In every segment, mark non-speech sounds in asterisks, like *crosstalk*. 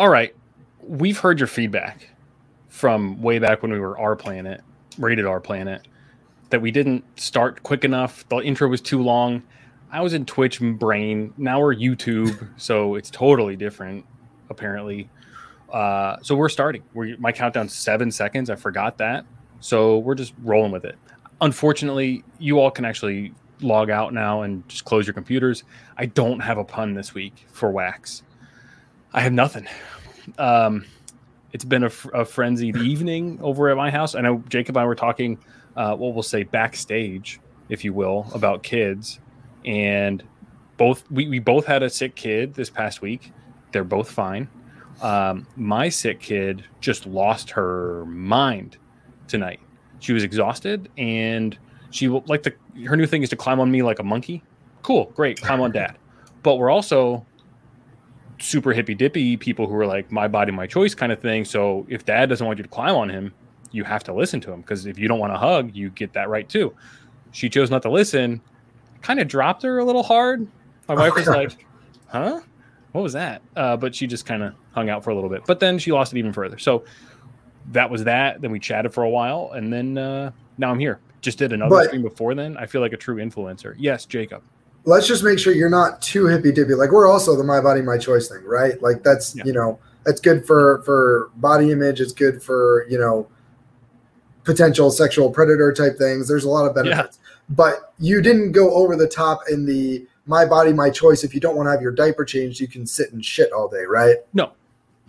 All right. We've heard your feedback from way back when we were rPlanet, rated rPlanet, that we didn't start quick enough. The intro was too long. I was in Twitch brain. Now we're YouTube, *laughs* so it's totally different, apparently. Uh, so we're starting. We're, my countdown's seven seconds. I forgot that. So we're just rolling with it. Unfortunately, you all can actually log out now and just close your computers. I don't have a pun this week for Wax. I have nothing. Um, it's been a, a, frenzied evening over at my house. I know Jacob and I were talking, uh, what we'll say backstage, if you will, about kids, and both we, we both had a sick kid this past week. They're both fine. Um, my sick kid just lost her mind tonight. She was exhausted and she like the her new thing is to climb on me like a monkey. Cool, great, climb on *laughs* dad. But we're also super hippy dippy people who are like my body, my choice kind of thing. So if dad doesn't want you to climb on him, you have to listen to him because if you don't want to hug, you get that right too. She chose not to listen, kind of dropped her a little hard. My wife was *laughs* like, huh? What was that? Uh, but she just kind of hung out for a little bit. But then she lost it even further. So that was that. Then we chatted for a while, and then uh, now I'm here. Just did another but, stream before then. I feel like a true influencer. Yes, Jacob let's just make sure you're not too hippy dippy. Like we're also the my body, my choice thing, right? Like that's yeah. you know that's good for for body image. It's good for you know potential sexual predator type things. There's a lot of benefits, yeah. but you didn't go over the top in the my body, my choice. If you don't want to have your diaper changed, you can sit and shit all day, right? No.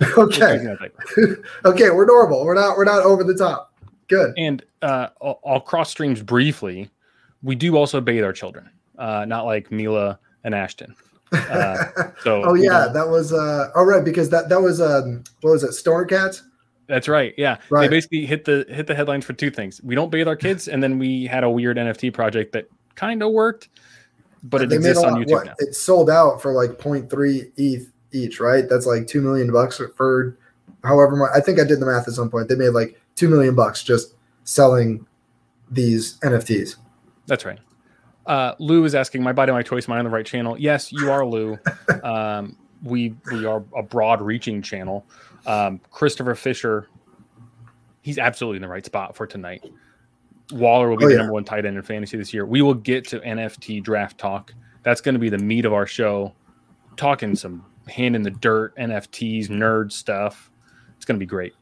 *laughs* okay. *laughs* okay, we're normal. We're not. We're not over the top. Good. And uh, I'll cross streams briefly. We do also bathe our children uh, not like Mila and Ashton. *laughs* Uh, so oh yeah, that was uh, oh right because that that was um, what was it, Stoner Cats? That's right. Yeah, right. they basically hit the hit the headlines for two things. We don't bathe our kids, and then we had a weird NFT project that kind of worked, but it they exists on YouTube what, now. It sold out for like 0.3 ETH each, right? That's like two million bucks for however much. I think I did the math at some point. They made like two million bucks just selling these NFTs. That's right. Uh, Lou is asking, "My body, my choice. Am I on the right channel?" Yes, you are, Lou. *laughs* um, we we are a broad-reaching channel. Um, Christopher Fisher, he's absolutely in the right spot for tonight. Waller will be oh, the yeah. number one tight end in fantasy this year. We will get to NFT draft talk. That's going to be the meat of our show. Talking some hand in the dirt, NFTs, nerd stuff. It's going to be great.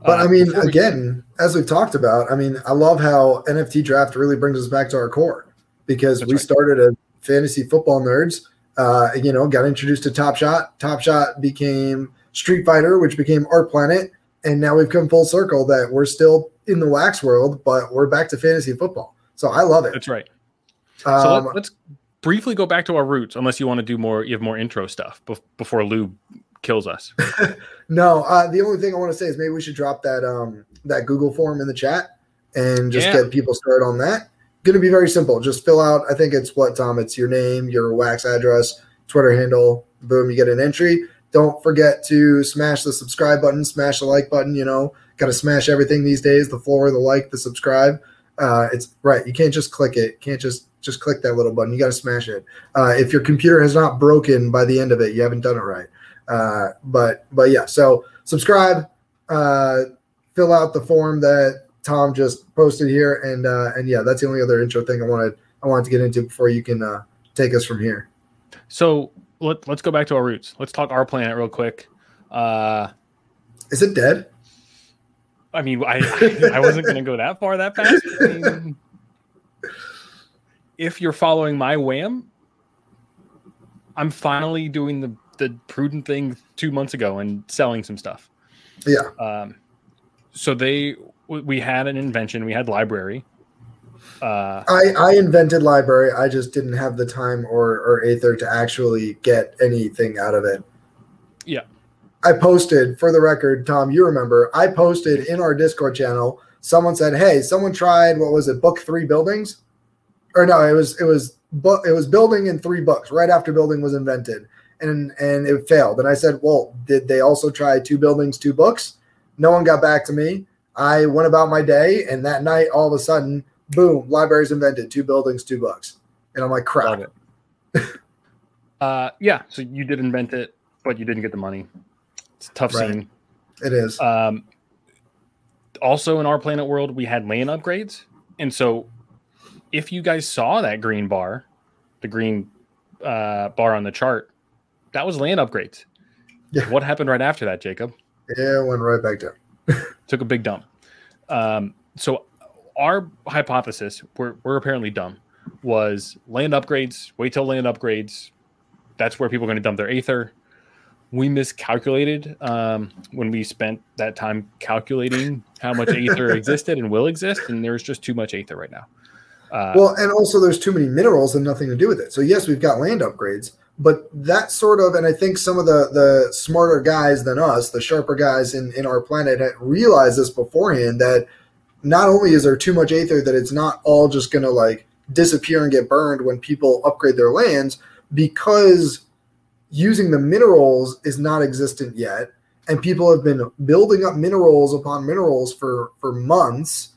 But uh, I mean, again, we... as we've talked about, I mean, I love how NFT draft really brings us back to our core because That's we right. started as fantasy football nerds. Uh, you know, got introduced to Top Shot. Top Shot became Street Fighter, which became rPlanet, and now we've come full circle that we're still in the wax world, but we're back to fantasy football. So I love it. That's right. Um, so let, us briefly go back to our roots, unless you want to do more. You have more intro stuff before Lou kills us. *laughs* no, uh, the only thing I want to say is maybe we should drop that um, that Google form in the chat and just yeah. get people started on that going to be very simple. Just fill out, I think it's what, Tom? It's your name, your wax address, Twitter handle. Boom, you get an entry. Don't forget to smash the subscribe button, smash the like button. You know, got to smash everything these days the floor, the like, the subscribe. Uh, it's right. You can't just click it. Can't just just click that little button. You got to smash it. Uh, if your computer has not broken by the end of it, you haven't done it right. Uh, but but yeah, so subscribe, uh, fill out the form that Tom just posted here, and uh, and yeah, that's the only other intro thing I wanted I wanted to get into before you can uh, take us from here. So let, let's go back to our roots. Let's talk rPlanet real quick. Uh, Is it dead? I mean, I *laughs* I wasn't going to go that far that fast. I mean, if you're following my wham, I'm finally doing the the prudent thing two months ago and selling some stuff. Yeah. Um, so they we had an invention. We had library. Uh, I I invented library. I just didn't have the time or or Aether to actually get anything out of it. Yeah. I posted for the record, Tom. You remember? I posted in our Discord channel. Someone said, "Hey, someone tried. What was it? Book three buildings." Or no, it was it was book it was building in three books right after building was invented, and and it failed. And I said, "Well, did they also try two buildings, two books?" No one got back to me. I went about my day, and that night, all of a sudden, boom, libraries invented. Two buildings, two bucks, and I'm like, crap. *laughs* uh, yeah. So you did invent it, but you didn't get the money. It's a tough right. scene. It is. Um, also in rPlanet world, we had land upgrades, and so if you guys saw that green bar, the green uh, bar on the chart, that was land upgrades. Yeah. What happened right after that, Jacob? Yeah, went right back down. Took a big dump. Um, so our hypothesis, we're, we're apparently dumb, was land upgrades, wait till land upgrades. That's where people are going to dump their Aether. We miscalculated um, when we spent that time calculating how much Aether *laughs* existed and will exist, and there's just too much Aether right now. Uh, well, and also there's too many minerals and nothing to do with it. So yes, we've got land upgrades, but that sort of, and I think some of the the smarter guys than us, the sharper guys in in rPlanet, had realized this beforehand that not only is there too much aether that it's not all just going to like disappear and get burned when people upgrade their lands because using the minerals is not existent yet. And people have been building up minerals upon minerals for for months.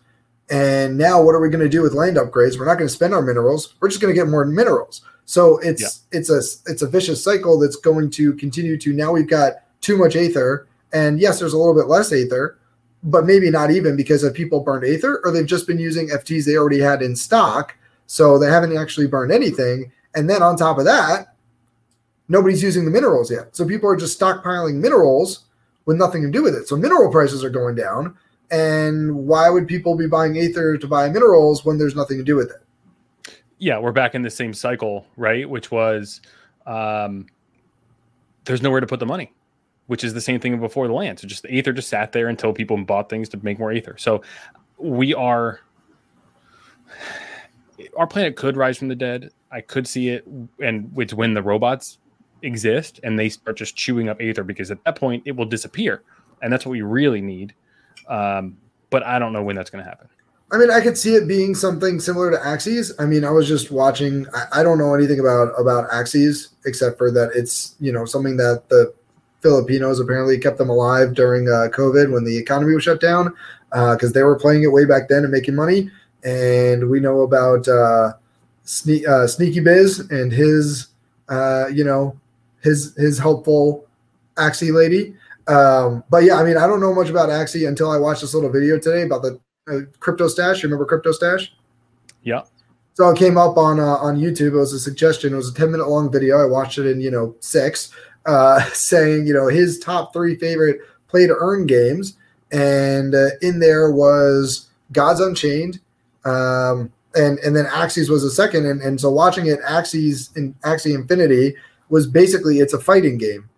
And now what are we going to do with land upgrades? We're not going to spend our minerals. We're just going to get more minerals so it's yeah. it's a it's a vicious cycle that's going to continue to now we've got too much aether and yes there's a little bit less aether but maybe not even because of people burned Aether, or they've just been using FTs they already had in stock, so they haven't actually burned anything. And then on top of that, nobody's using the minerals yet. So people are just stockpiling minerals with nothing to do with it. So mineral prices are going down. And why would people be buying Aether to buy minerals when there's nothing to do with it? Yeah, we're back in the same cycle, right? Which was um, there's nowhere to put the money which is the same thing before the land. So just the Aether just sat there until people bought things to make more Aether. So we are rPlanet could rise from the dead. I could see it, and it's when the robots exist and they start just chewing up Aether because at that point it will disappear, and that's what we really need. Um, but I don't know when that's going to happen. I mean, I could see it being something similar to Axies. I mean, I was just watching. I, I don't know anything about about Axies except for that it's you know something that the Filipinos apparently kept them alive during uh, COVID when the economy was shut down because uh, they were playing it way back then and making money. And we know about uh, Sne- uh, Sneaky Biz and his, uh, you know, his his helpful Axie lady. Um, but yeah, I mean, I don't know much about Axie until I watched this little video today about the uh, crypto stash. You remember crypto stash? Yeah. So it came up on uh, on YouTube. It was a suggestion. It was a ten minute long video. I watched it in you know six uh, *laughs* saying, you know, his top three favorite play to earn games. And uh, in there was Gods Unchained. Um, and, and then Axis was a second. And, and so watching it, Axis in Axie Infinity was basically it's a fighting game.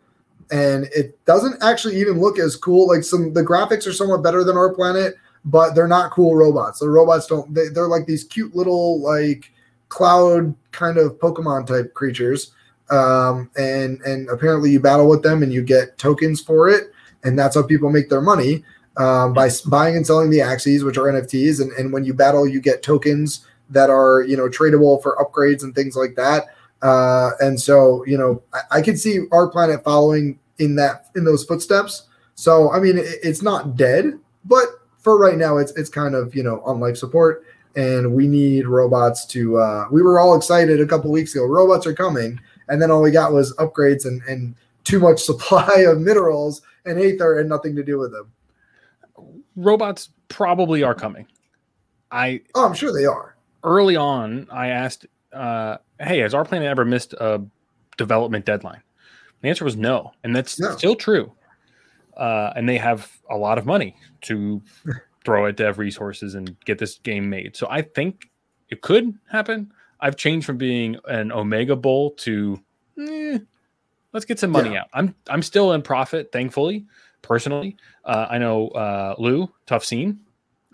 And it doesn't actually even look as cool. Like some the graphics are somewhat better than rPlanet, but they're not cool robots. The robots don't they, they're like these cute little like cloud kind of Pokemon type creatures um, and and apparently you battle with them and you get tokens for it, and that's how people make their money um, by buying and selling the Axies, which are NFTs, and, and when you battle, you get tokens that are you know tradable for upgrades and things like that. Uh, and so you know I, I could see rPlanet following in that in those footsteps. So I mean it, it's not dead, but for right now it's it's kind of you know on life support and we need robots to uh, we were all excited a couple weeks ago robots are coming and then all we got was upgrades and, and too much *laughs* supply of minerals and aether and nothing to do with them. Robots probably are coming. I oh, I'm sure they are. Early on, I asked, uh, "Hey, has rPlanet ever missed a development deadline?" The answer was no, and that's no. still true. Uh, and they have a lot of money to *laughs* throw at dev resources and get this game made. So I think it could happen. I've changed from being an Omega Bull to eh, let's get some money yeah. out. I'm I'm still in profit, thankfully. Personally, uh, I know uh, Lou Tough Scene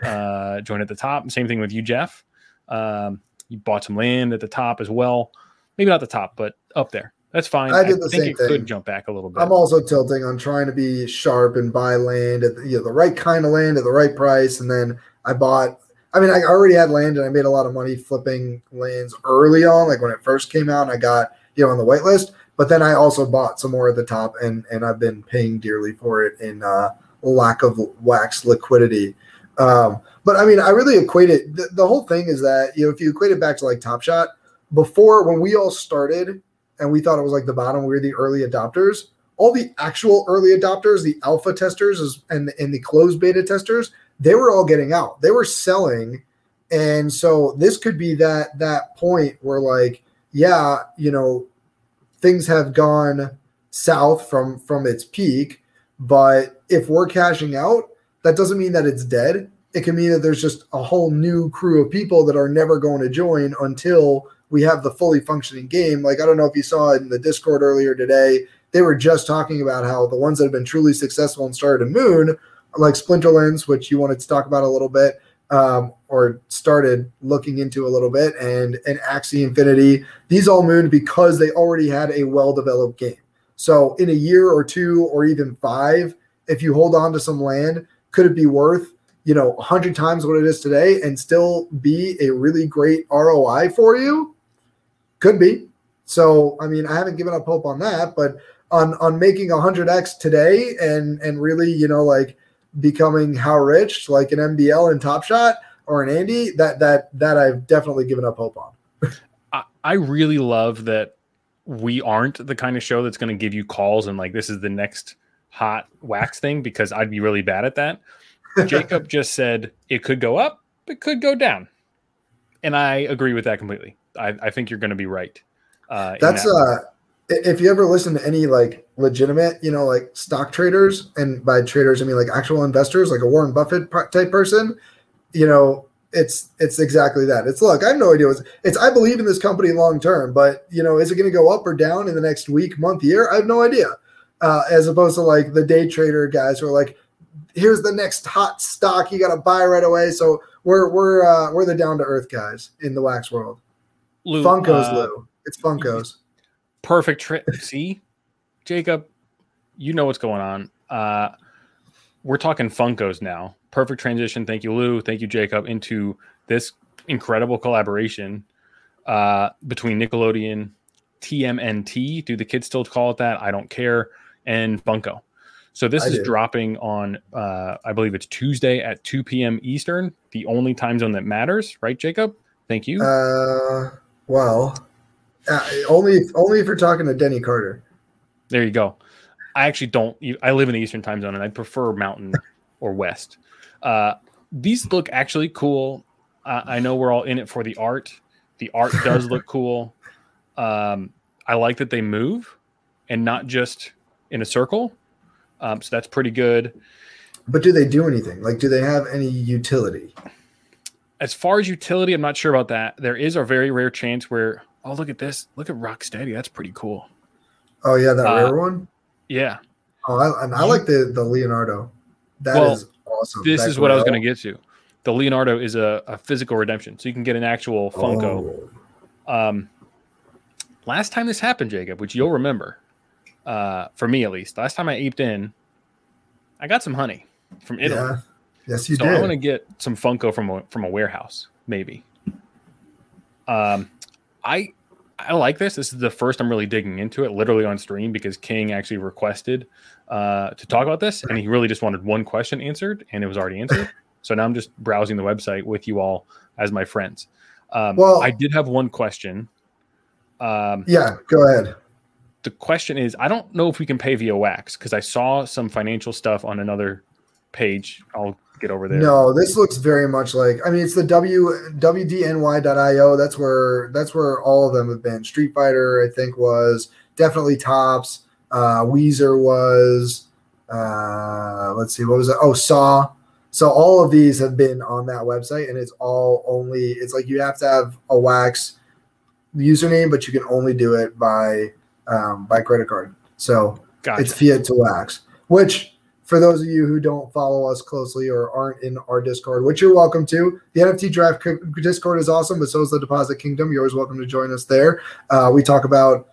uh, *laughs* joined at the top. Same thing with you, Jeff. Um, you bought some land at the top as well. Maybe not the top, but up there. That's fine. I did the I think same it thing. could jump back a little bit. I'm also tilting on trying to be sharp and buy land at the, you know, the right kind of land at the right price, and then I bought I mean, I already had land and I made a lot of money flipping lands early on, like when it first came out. And I got you know on the whitelist, but then I also bought some more at the top, and and I've been paying dearly for it in uh, lack of wax liquidity. Um, but I mean, I really equate it. The, the whole thing is that you know if you equate it back to like Top Shot, before when we all started and we thought it was like the bottom, we were the early adopters. all the actual early adopters, the alpha testers, and and the closed beta testers, they were all getting out. They were selling, and so this could be that that point where like, yeah, you know, things have gone south from from its peak, but if we're cashing out, that doesn't mean that it's dead. It can mean that there's just a whole new crew of people that are never going to join until we have the fully functioning game. Like I don't know if you saw it in the Discord earlier today they were just talking about how the ones that have been truly successful and started a moon, like Splinterlands, which you wanted to talk about a little bit, um, or started looking into a little bit, and and Axie Infinity. These all mooned because they already had a well-developed game. So in a year or two, or even five, if you hold on to some land, could it be worth you know 100 times what it is today and still be a really great ROI for you? Could be. So I mean, I haven't given up hope on that, but on on making 100x today and and really you know like becoming how rich like an MBL and Top Shot or an Andy that that that I've definitely given up hope on. *laughs* I, I really love that we aren't the kind of show that's going to give you calls and like this is the next hot wax thing because I'd be really bad at that. *laughs* Jacob just said it could go up, it could go down, and I agree with that completely. I, I think you're going to be right. Uh, that's that. uh if you ever listen to any like legitimate, you know, like stock traders, and by traders I mean like actual investors, like a Warren Buffett type person, you know, it's it's exactly that. It's look, I have no idea. What's, it's I believe in this company long term, but you know, is it going to go up or down in the next week, month, year? I have no idea. Uh, as opposed to like the day trader guys who are like, here's the next hot stock you got to buy right away. So we're we're uh, we're the down to earth guys in the wax world. Lou, Funko's uh, Lou. It's Funko's perfect trip. See, Jacob, you know what's going on. Uh, we're talking Funkos now. Perfect transition. Thank you, Lou. Thank you, Jacob, into this incredible collaboration uh, between Nickelodeon, TMNT. Do the kids still call it that? I don't care. And Funko. So this I is dropping on, uh, I believe it's Tuesday at 2 p.m. Eastern, the only time zone that matters, right, Jacob? Thank you. Uh, well, uh, only, only if you're talking to Denny Carter. There you go. I actually don't. I live in the Eastern time zone, and I prefer Mountain *laughs* or West. Uh, these look actually cool. Uh, I know we're all in it for the art. The art does look *laughs* cool. Um, I like that they move and not just in a circle. Um, so that's pretty good. But do they do anything? Like, do they have any utility? As far as utility, I'm not sure about that. There is a very rare chance where Oh, look at this! Look at Rocksteady. That's pretty cool. Oh yeah, that uh, rare one. Yeah. Oh, I, and I like the the Leonardo. That well, is awesome. This that is what I was going to get to. The Leonardo is a, a, physical redemption, so you can get an actual Funko. Oh. Um, last time this happened, Jacob, which you'll remember, uh, for me at least, last time I aped in, I got some honey from Italy. Yeah. Yes, you so did. I want to get some Funko from a from a warehouse, maybe. Um, I I like this. This is the first I'm really digging into it, literally on stream, because King actually requested uh, to talk about this, and he really just wanted one question answered, and it was already answered. *laughs* so now I'm just browsing the website with you all as my friends. Um, well, I did have one question. Um, yeah, go ahead. The question is, I don't know if we can pay via Wax because I saw some financial stuff on another page. I'll get over there. No, this looks very much like I mean it's the W WDNY.io. That's where that's where all of them have been. Street Fighter, I think, was definitely tops. Uh Weezer was uh let's see, what was it? Oh, Saw. So all of these have been on that website, and it's all only it's like you have to have a wax username, but you can only do it by um, by credit card. So gotcha. it's fiat to wax, which for those of you who don't follow us closely or aren't in our Discord, which you're welcome to, the NFT Draft Discord is awesome, but so is the Deposit Kingdom. You're always welcome to join us there. Uh, we talk about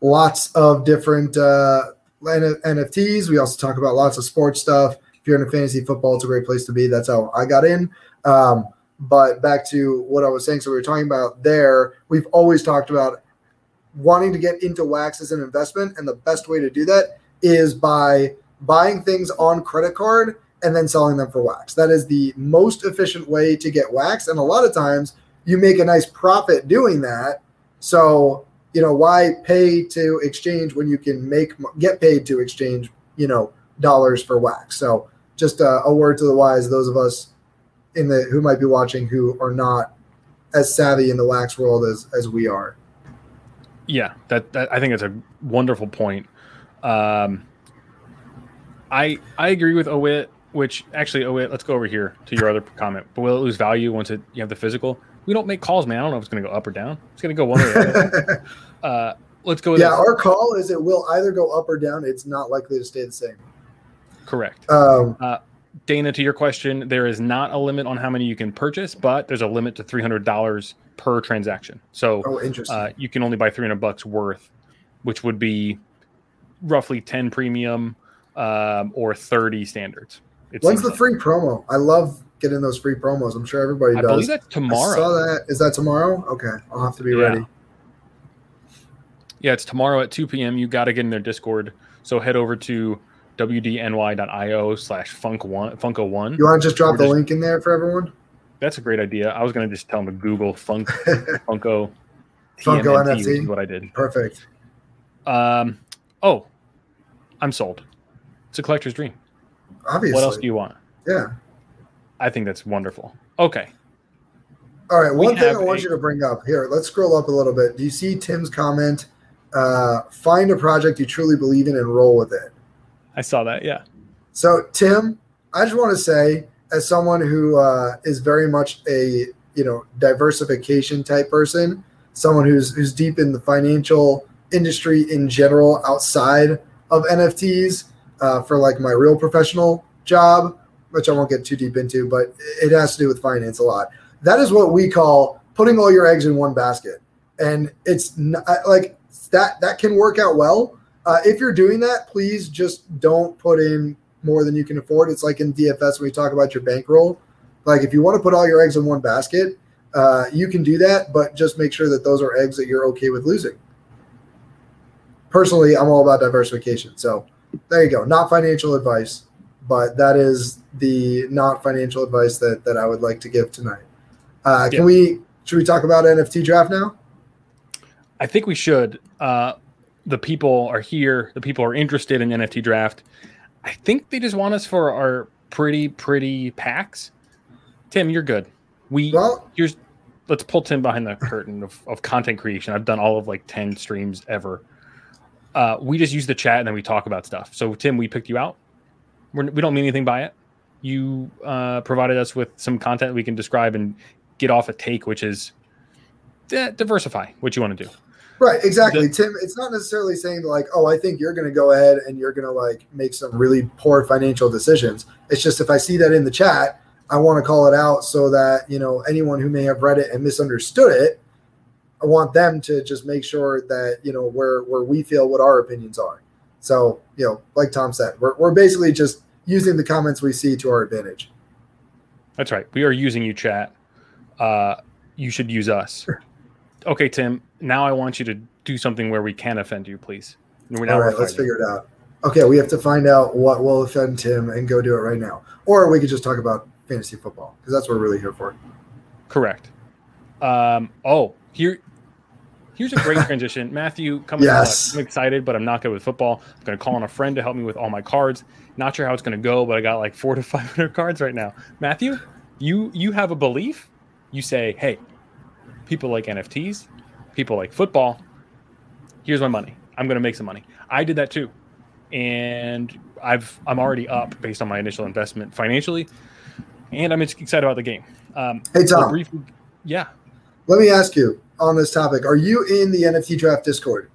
lots of different uh, NFTs. We also talk about lots of sports stuff. If you're into fantasy football, it's a great place to be. That's how I got in. Um, but back to what I was saying. So we were talking about there. We've always talked about wanting to get into wax as an investment, and the best way to do that is by buying things on credit card and then selling them for wax. That is the most efficient way to get wax. And a lot of times you make a nice profit doing that. So you know, why pay to exchange when you can make get paid to exchange, you know, dollars for wax? So just a, a word to the wise, those of us in the who might be watching who are not as savvy in the wax world as as we are. Yeah, that, that I think it's a wonderful point. Um, I I agree with Owit, which actually Owit, let's go over here to your other comment. But will it lose value once it you have the physical? We don't make calls, man. I don't know if it's going to go up or down. It's going to go one way or the other. *laughs* uh, let's go. yeah, our call is it will either go up or down. It's not likely to stay the same. Correct. Um, uh, Dana, to your question, there is not a limit on how many you can purchase, but there's a limit to three hundred dollars per transaction. So, oh, interesting. Uh, you can only buy three hundred bucks worth, which would be roughly ten premium um, or thirty standards. When's the like. free promo? I love getting those free promos. I'm sure everybody does. I believe that's tomorrow. I saw that. Is that tomorrow? Okay, I'll have to be yeah. ready. Yeah, it's tomorrow at 2 p.m. You got to get in their Discord. So head over to wdny.io slash funk one funko one. You want to just drop the just, link in there for everyone? That's a great idea. I was going to just tell them to Google funk *laughs* funko funko NFT. Is what I did. Perfect. Um. Oh, I'm sold. It's a collector's dream. Obviously. What else do you want? Yeah. I think that's wonderful. Okay. All right. One we thing I want a, you to bring up here. Let's scroll up a little bit. Do you see Tim's comment? Uh, find a project you truly believe in and roll with it. I saw that. Yeah. So Tim, I just want to say, as someone who uh, is very much a you know diversification type person, someone who's who's deep in the financial industry in general outside of NFTs uh, for like my real professional job, which I won't get too deep into, but it has to do with finance a lot. That is what we call putting all your eggs in one basket, and it's not, like that. That can work out well uh, if you're doing that, please just don't put in more than you can afford. It's like in DFS when we talk about your bankroll. Like if you want to put all your eggs in one basket, uh, you can do that, but just make sure that those are eggs that you're okay with losing. Personally, I'm all about diversification. So there you go. Not financial advice, but that is the not financial advice that that I would like to give tonight. Uh, can yeah. we should we talk about NFT draft now? I think we should. Uh, the people are here, the people are interested in NFT draft. I think they just want us for our pretty, pretty packs. Tim, you're good. We well, here's let's pull Tim behind the curtain of, of content creation. I've done all of like 10 streams ever. Uh, we just use the chat and then we talk about stuff. So Tim, we picked you out. We're, we do not mean anything by it. You uh, provided us with some content we can describe and get off a take, which is diversify what you want to do. Right, exactly. The, Tim, it's not necessarily saying like, oh, I think you're going to go ahead and you're going to like make some really poor financial decisions. It's just if I see that in the chat, I want to call it out so that, you know, anyone who may have read it and misunderstood it, I want them to just make sure that, you know, where where we feel what our opinions are. So, you know, like Tom said, we're, we're basically just using the comments we see to our advantage. That's right. We are using you, chat. Uh, you should use us. okay, Tim, now I want you to do something where we can offend you, please. All right, let's figure it out. Okay, we have to find out what will offend Tim and go do it right now. Or we could just talk about fantasy football because that's what we're really here for. Correct. Um, oh, here, here's a great *laughs* transition. Matthew, coming yes. I'm excited, but I'm not good with football. I'm going to call on a friend to help me with all my cards. Not sure how it's going to go, but I got like four to *laughs* 500 cards right now. Matthew, you you have a belief. You say, hey, people like NFTs, people like football. Here's my money. I'm going to make some money. I did that too, and I've I'm already up based on my initial investment financially, and I'm excited about the game. Um, hey Tom, briefly, yeah. Let me ask you on this topic: Are you in the NFT Draft Discord?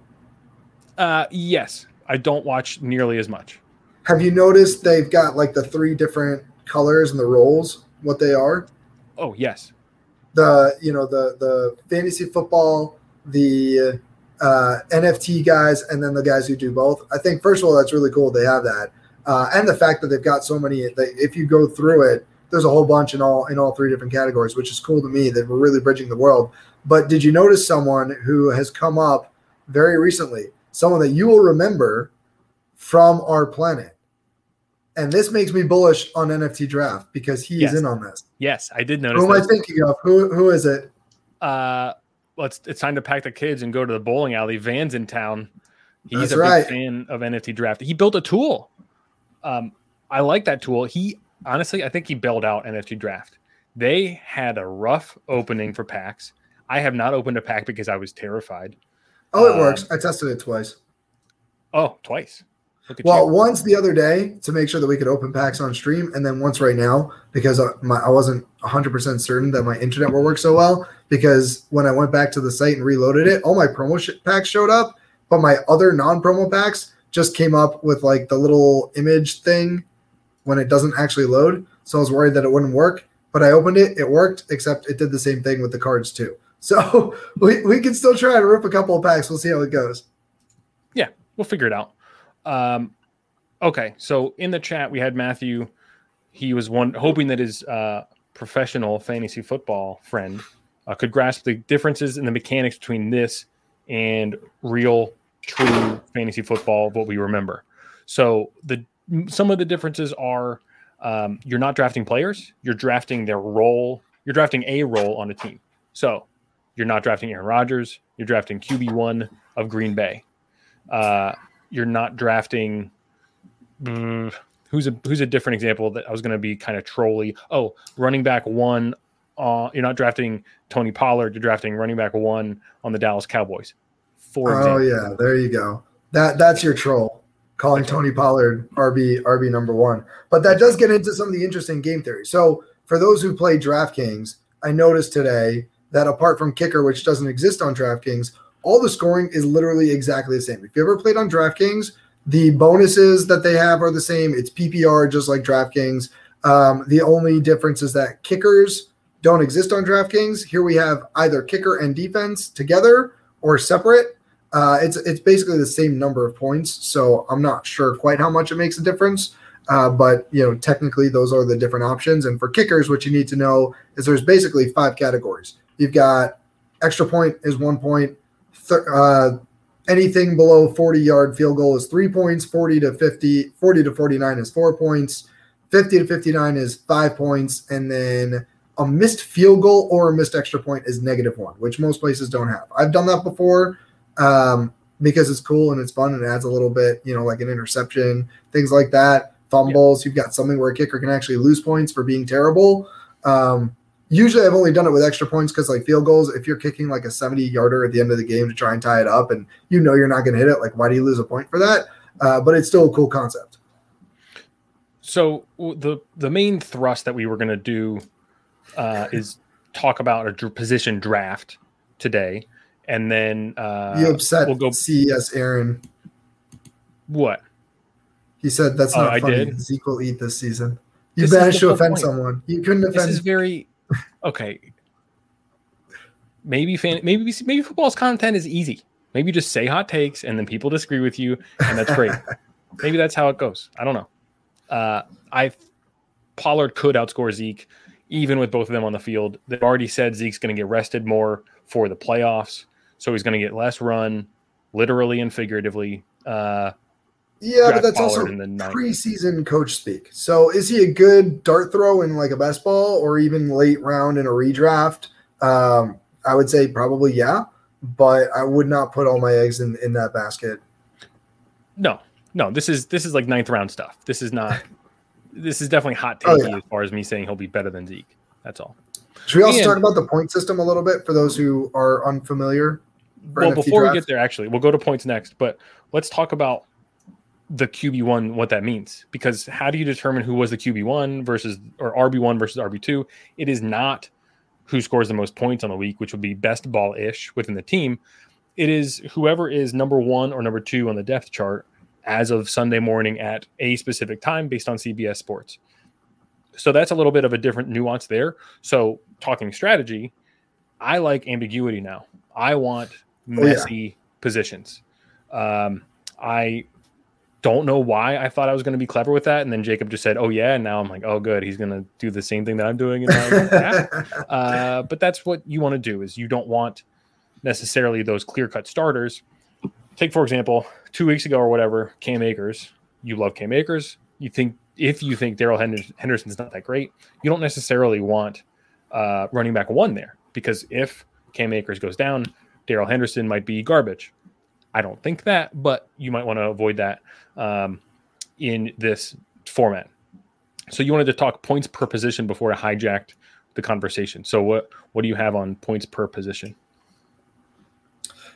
Uh, yes. I don't watch nearly as much. Have you noticed they've got like the three different colors and the roles? What they are? Oh yes the you know the the fantasy football, the uh, NFT guys, and then the guys who do both. I think first of all that's really cool they have that, uh, and the fact that they've got so many. That if you go through it, there's a whole bunch in all in all three different categories, which is cool to me that we're really bridging the world. But did you notice someone who has come up very recently, someone that you will remember from rPlanet? and this makes me bullish on NFT draft because he yes. is in on this. Yes, I did notice. Who am I thinking of? Who who is it? Uh, let's it's time to pack the kids and go to the bowling alley. Van's in town. He's That's a right. big fan of NFT draft. He built a tool. Um, I like that tool. He honestly, I think he bailed out NFT draft. They had a rough opening for packs. I have not opened a pack because I was terrified. Oh, it Um, works. I tested it twice. Oh, twice. Well, you. once the other day to make sure that we could open packs on stream, and then once right now because uh, my, I wasn't 100% certain that my internet will work so well. Because when I went back to the site and reloaded it, all my promo sh- packs showed up, but my other non promo packs just came up with like the little image thing when it doesn't actually load. So I was worried that it wouldn't work, but I opened it, it worked, except it did the same thing with the cards too. So *laughs* we, we can still try to rip a couple of packs. We'll see how it goes. Yeah, we'll figure it out. Um, okay, so in the chat we had Matthew. He was one hoping that his uh, professional fantasy football friend uh, could grasp the differences in the mechanics between this and real, true fantasy football what we remember. So the some of the differences are um, you're not drafting players, you're drafting their role. You're drafting a role on a team. So you're not drafting Aaron Rodgers. You're drafting QB one of Green Bay. Uh, you're not drafting. mm, who's a who's a different example that I was going to be kind of trolly? Oh, running back one. Uh, you're not drafting Tony Pollard. You're drafting running back one on the Dallas Cowboys. For Oh example. yeah, there you go. That that's your troll calling Tony Pollard RB RB number one. But that does get into some of the interesting game theory. So for those who play DraftKings, I noticed today that apart from kicker, which doesn't exist on DraftKings, all the scoring is literally exactly the same. If you ever played on DraftKings, the bonuses that they have are the same. It's PPR just like DraftKings. Um, the only difference is that kickers don't exist on DraftKings. Here we have either kicker and defense together or separate. Uh, it's it's basically the same number of points, so I'm not sure quite how much it makes a difference. Uh, but you know, technically, those are the different options. And for kickers, what you need to know is there's basically five categories. You've got extra point is one point. Th- uh, anything below 40 yard field goal is three points. 40 to 50, 40 to 49 is four points. 50 to 59 is five points, and then a missed field goal or a missed extra point is negative one, which most places don't have. I've done that before um, because it's cool and it's fun and it adds a little bit, you know, like an interception, things like that. Fumbles, you've got something where a kicker can actually lose points for being terrible. Um, usually, I've only done it with extra points because, like field goals, if you're kicking like a 70 yarder at the end of the game to try and tie it up and you know you're not going to hit it, like, why do you lose a point for that? Uh, but it's still a cool concept. So the the main thrust that we were going to do uh, is talk about a position draft today, and then uh, you upset we'll go- CES Aaron. what? He said that's Oh, not I funny. did? Zeke will eat this season. You This managed to offend point. someone. You couldn't offend. This is very okay. Maybe fan, maybe maybe football's content is easy. Maybe you just say hot takes and then people disagree with you, and that's great. *laughs* maybe that's how it goes. I don't know. Uh, I Pollard could outscore Zeke, even with both of them on the field. They've already said Zeke's going to get rested more for the playoffs, so he's going to get less run, literally and figuratively. Uh, yeah, but draft that's also Pollard the preseason coach speak. So is he a good dart throw in like a best ball or even late round in a redraft? Um, I would say probably yeah, but I would not put all my eggs in, in that basket. No, no, this is this is like ninth round stuff. This is not. *laughs* this is definitely hot Oh, yeah. as far as me saying he'll be better than Zeke. That's all. Should we also And- talk about the point system a little bit for those who are unfamiliar? well, NFT before we get there, actually, we'll go to points next. But let's talk about the QB one, what that means. Because how do you determine who was the QB one versus or RB one versus RB two? It is not who scores the most points on the week, which would be best ball ish within the team. It is whoever is number one or number two on the depth chart as of Sunday morning at a specific time based on CBS Sports. So that's a little bit of a different nuance there. So talking strategy, I like ambiguity now. I want Oh, yeah. messy positions. Um, I don't know why I thought I was going to be clever with that, and then Jacob just said, "Oh yeah," and now I'm like, "Oh good, he's going to do the same thing that I'm doing." Like, "Yeah." *laughs* uh, but that's what you want to do is you don't want necessarily those clear cut starters. Take for example, two weeks ago or whatever, Cam Akers. You love Cam Akers. You think if you think Darrell Henderson, Henderson's not that great, you don't necessarily want uh, running back one there because if Cam Akers goes down. Darrell Henderson might be garbage. I don't think that, but you might want to avoid that um, in this format. So you wanted to talk points per position before I hijacked the conversation. So what what do you have on points per position?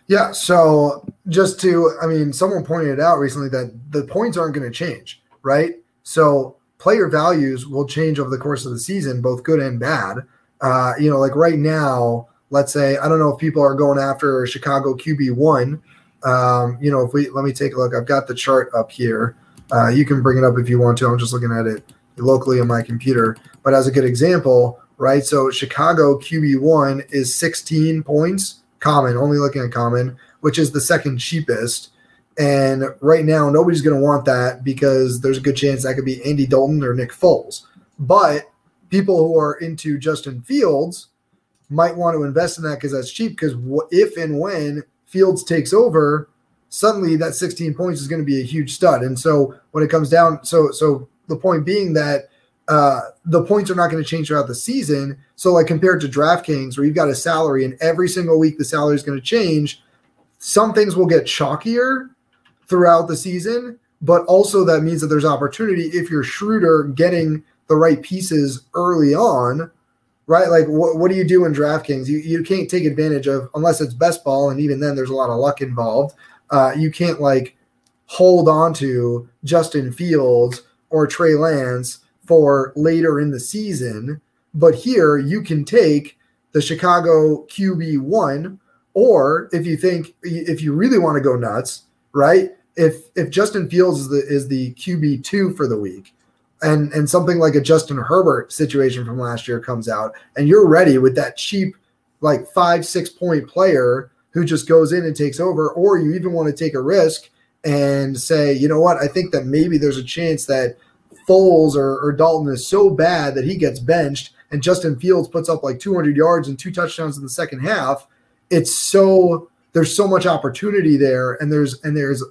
Yeah, so just to I mean, someone pointed out recently that the points aren't going to change, right? So player values will change over the course of the season, both good and bad. Uh, you know, like right now, let's say I don't know if people are going after Chicago QB one. Um, you know, if we let me take a look, I've got the chart up here. Uh, you can bring it up if you want to. I'm just looking at it locally on my computer. But as a good example, right? So Chicago QB1 is 16 points, common, only looking at common, which is the second cheapest. And right now, nobody's going to want that because there's a good chance that could be Andy Dalton or Nick Foles. But people who are into Justin Fields might want to invest in that because that's cheap. Because if and when Fields takes over, suddenly that 16 points is going to be a huge stud. And so when it comes down, so so the point being that uh, the points are not going to change throughout the season. So, like compared to DraftKings, where you've got a salary and every single week the salary is going to change, some things will get chalkier throughout the season, but also that means that there's opportunity if you're shrewder getting the right pieces early on, right? Like, what, what do you do in DraftKings? You, you can't take advantage of, unless it's best ball, and even then there's a lot of luck involved. Uh, you can't like hold on to Justin Fields or Trey Lance for later in the season. But here you can take the Chicago QB one, or if you think if you really want to go nuts, right? If if Justin Fields is the is the QB two for the week, and and something like a Justin Herbert situation from last year comes out, and you're ready with that cheap like five six point player who just goes in and takes over, or you even want to take a risk and say, you know what, I think that maybe there's a chance that Foles or, or Dalton is so bad that he gets benched and Justin Fields puts up like 200 yards and two touchdowns in the second half. It's so there's so much opportunity there, and there's and there's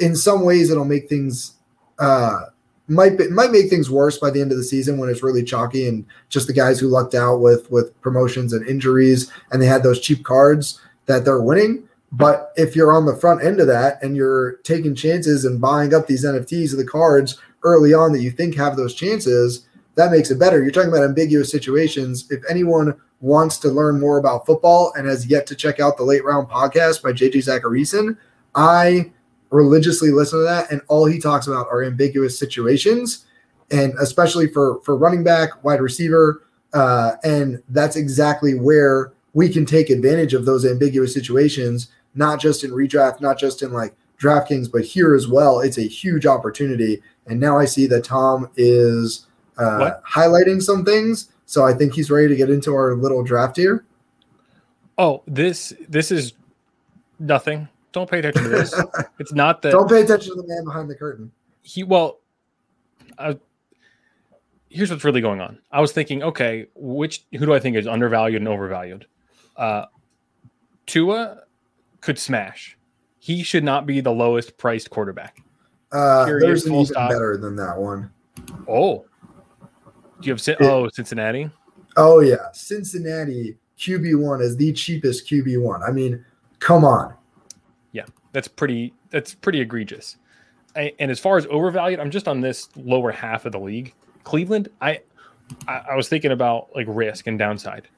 in some ways it'll make things uh, might be, might make things worse by the end of the season when it's really chalky and just the guys who lucked out with with promotions and injuries and they had those cheap cards that they're winning. But if you're on the front end of that and you're taking chances and buying up these NFTs of the cards early on that you think have those chances, that makes it better. You're talking about ambiguous situations. If anyone wants to learn more about football and has yet to check out the late round podcast by JJ Zachariason, I religiously listen to that, and all he talks about are ambiguous situations, and especially for for running back, wide receiver, uh, and that's exactly where we can take advantage of those ambiguous situations, not just in redraft, not just in like DraftKings, but here as well. It's a huge opportunity, and now I see that Tom is uh, highlighting some things. So I think he's ready to get into our little draft here. Oh, this this is nothing. Don't pay attention to this. *laughs* it's not that. Don't pay attention to the man behind the curtain. He well, uh, here's what's really going on. I was thinking, okay, which who do I think is undervalued and overvalued? Uh, Tua could smash. He should not be the lowest priced quarterback. Uh, there's an even stop. better than that one. Oh, do you have oh Cincinnati? Oh yeah, Cincinnati QB one is the cheapest QB one. I mean, come on. That's pretty. That's pretty egregious. I, and as far as overvalued, I'm just on this lower half of the league. Cleveland, I, I, I was thinking about like risk and downside.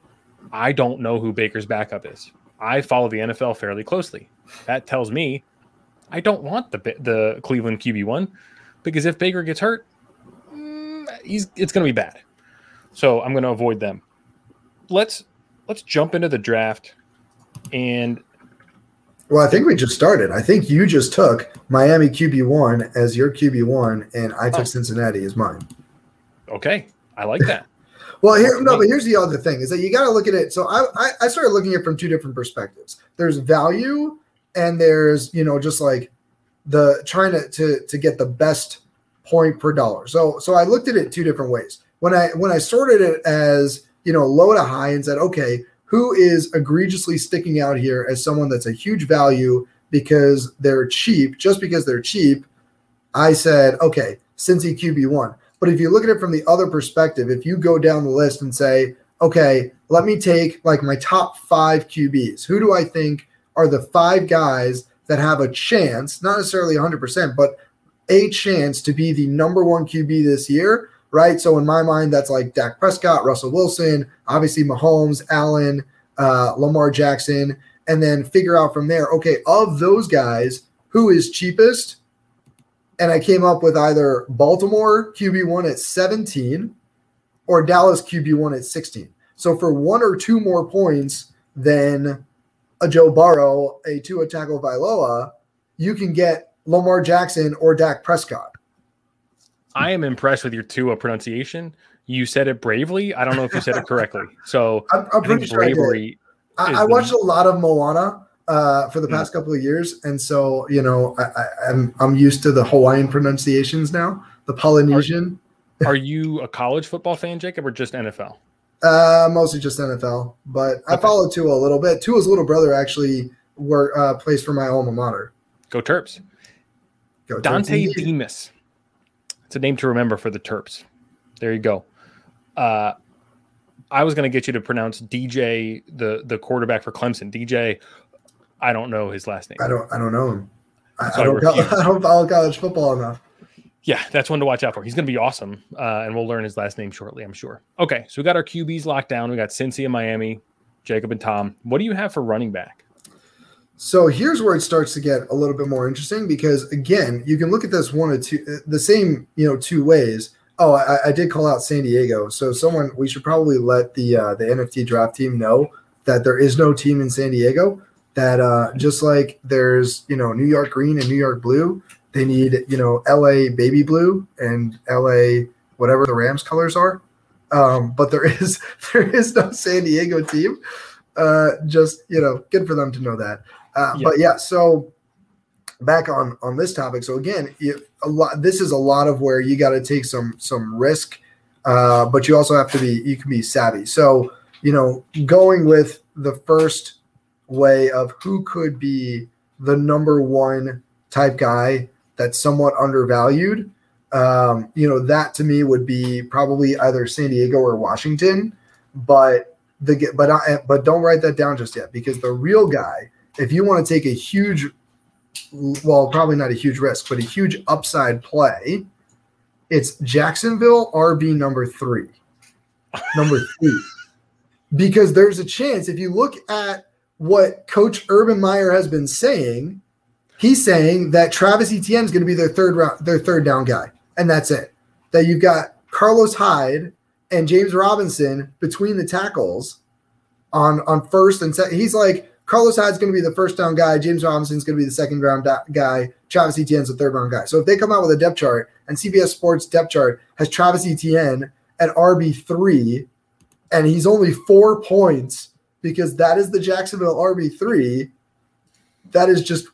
I don't know who Baker's backup is. I follow the NFL fairly closely. That tells me I don't want the the Cleveland QB one because if Baker gets hurt, mm, he's it's going to be bad. So I'm going to avoid them. Let's let's jump into the draft and. Well, I think we just started. I think you just took Miami QB one as your QB one, and I took oh. Cincinnati as mine. Okay, I like that. *laughs* well, here no, but here's the other thing: is that you got to look at it. So I, I I started looking at it from two different perspectives. There's value and there's you know just like the trying to to to get the best point per dollar. So so I looked at it two different ways. When I when I sorted it as you know low to high and said okay who is egregiously sticking out here as someone that's a huge value because they're cheap just because they're cheap I said okay Cincy QB one. But if you look at it from the other perspective, if you go down the list and say okay let me take like my top five QBs. Who do I think are the five guys that have a chance, not necessarily 100%, but a chance to be the number one QB this year, right? So in my mind, that's like Dak Prescott, Russell Wilson, obviously Mahomes, Allen, uh, Lamar Jackson, and then figure out from there, okay, of those guys, who is cheapest? And I came up with either Baltimore QB1 at 17 or Dallas QB1 at 16. So for one or two more points than a Joe Burrow, a Tua Tagovailoa, you can get Lamar Jackson or Dak Prescott. I am impressed with your Tua pronunciation. You said it bravely. I don't know if you said it correctly. So *laughs* I'm, I'm pretty sure bravery. I, I, I watched the, a lot of Moana uh, for the mm. past couple of years, and so you know I, am I'm, I'm used to the Hawaiian pronunciations now, the Polynesian. Are, are you a college football fan, Jacob, or just NFL? *laughs* Uh, mostly just NFL, but okay. I follow Tua a little bit. Tua's little brother actually were uh, plays for my alma mater. Go Terps. Go Terps Demus. It's a name to remember for the Terps. There you go. Uh, I was going to get you to pronounce DJ, the the quarterback for Clemson. DJ, I don't know his last name. I don't. I don't know him. I, so I don't. I, *laughs* I don't follow college football enough yeah, that's one to watch out for. He's going to be awesome, uh, and we'll learn his last name shortly, I'm sure. Okay, so we got our QBs locked down. We got Cincy and Miami, Jacob and Tom. What do you have for running back? So here's where it starts to get a little bit more interesting because again, you can look at this one or two, the same, you know, two ways. Oh, I, I did call out San Diego, so someone we should probably let the uh, the NFT draft team know that there is no team in San Diego. That uh, just like there's you know New York green and New York blue, they need, you know, LA baby blue and LA whatever the Rams colors are. Um, but there *laughs* is there is no San Diego team. Uh, just you know, good for them to know that. Uh, But yeah, so back on on this topic. So again, a lot. This is a lot of where you got to take some some risk, uh, but you also have to be you can be savvy. So you know, going with the first way of who could be the number one type guy that's somewhat undervalued. Um, you know, that to me would be probably either San Diego or Washington. But the but I, but don't write that down just yet because the real guy, if you want to take a huge, well, probably not a huge risk, but a huge upside play, it's Jacksonville RB number three, number three, because there's a chance if you look at what Coach Urban Meyer has been saying He's saying that Travis Etienne is going to be their third round, their third down guy, and that's it. That you've got Carlos Hyde and James Robinson between the tackles on on first and second. He's like Carlos Hyde's going to be the first down guy. James Robinson's going to be the second round guy. Travis Etienne's the third round guy. So if they come out with a depth chart and CBS Sports depth chart has Travis Etienne at RB three, and he's only four points because that is the Jacksonville RB three. That is just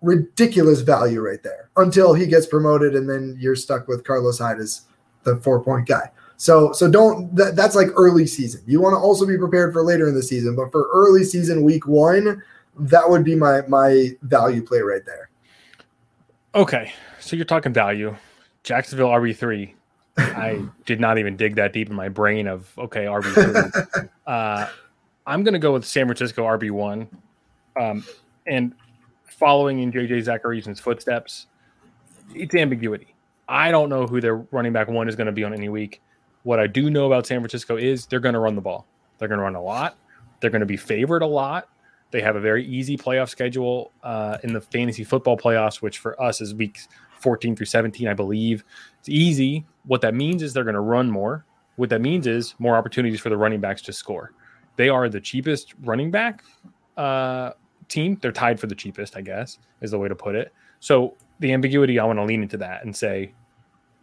ridiculous value right there until he gets promoted and then you're stuck with Carlos Hyde as the four point guy. So so don't that, that's like early season. You want to also be prepared for later in the season, but for early season week 1, that would be my my value play right there. Okay. So you're talking value. Jacksonville RB3. I *laughs* did not even dig that deep in my brain of okay, RB3. *laughs* uh, I'm going to go with San Francisco RB1. Um, and following in JJ Zachariason's footsteps, it's ambiguity. I don't know who their running back one is going to be on any week. What I do know about San Francisco is they're going to run the ball. They're going to run a lot. They're going to be favored a lot. They have a very easy playoff schedule uh, in the fantasy football playoffs, which for us is weeks 14 through 17, I believe. It's easy. What that means is they're going to run more. What that means is more opportunities for the running backs to score. They are the cheapest running back uh, team. They're tied for the cheapest, I guess, is the way to put it. So the ambiguity, I want to lean into that and say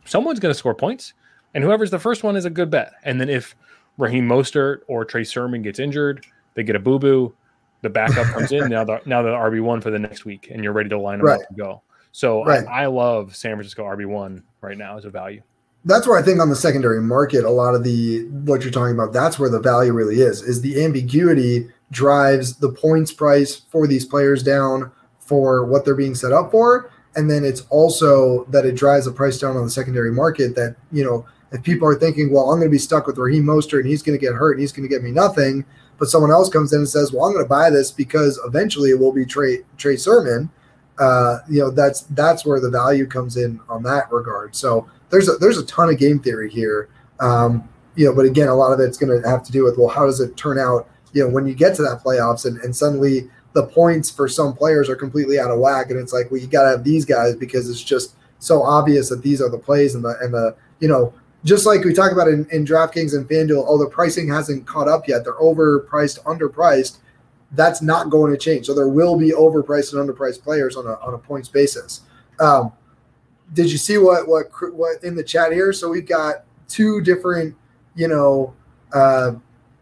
someone's going to score points, and whoever's the first one is a good bet. And then if Raheem Mostert or Trey Sermon gets injured, they get a boo boo. The backup *laughs* comes in now. The now the RB one for the next week, and you're ready to line them right. up and go. So right. I, I love San Francisco RB one right now as a value that's where I think on the secondary market, a lot of the what you're talking about, that's where the value really is, is the ambiguity drives the points price for these players down for what they're being set up for. And then it's also that it drives the price down on the secondary market that, you know, if people are thinking, well, I'm going to be stuck with Raheem Mostert and he's going to get hurt and he's going to get me nothing, but someone else comes in and says, well, I'm going to buy this because eventually it will be Trey Trey Sermon. Uh, you know, that's that's where the value comes in on that regard. So there's a there's a ton of game theory here. Um, you know, but again, a lot of it's going to have to do with well, how does it turn out? You know, when you get to that playoffs and, and suddenly the points for some players are completely out of whack, and it's like, well, you got to have these guys because it's just so obvious that these are the plays and the and the you know just like we talk about in, in DraftKings and FanDuel, oh, the pricing hasn't caught up yet. They're overpriced, underpriced. That's not going to change. So there will be overpriced and underpriced players on a on a points basis. Um, did you see what what what in the chat here? So we've got two different, you know, uh,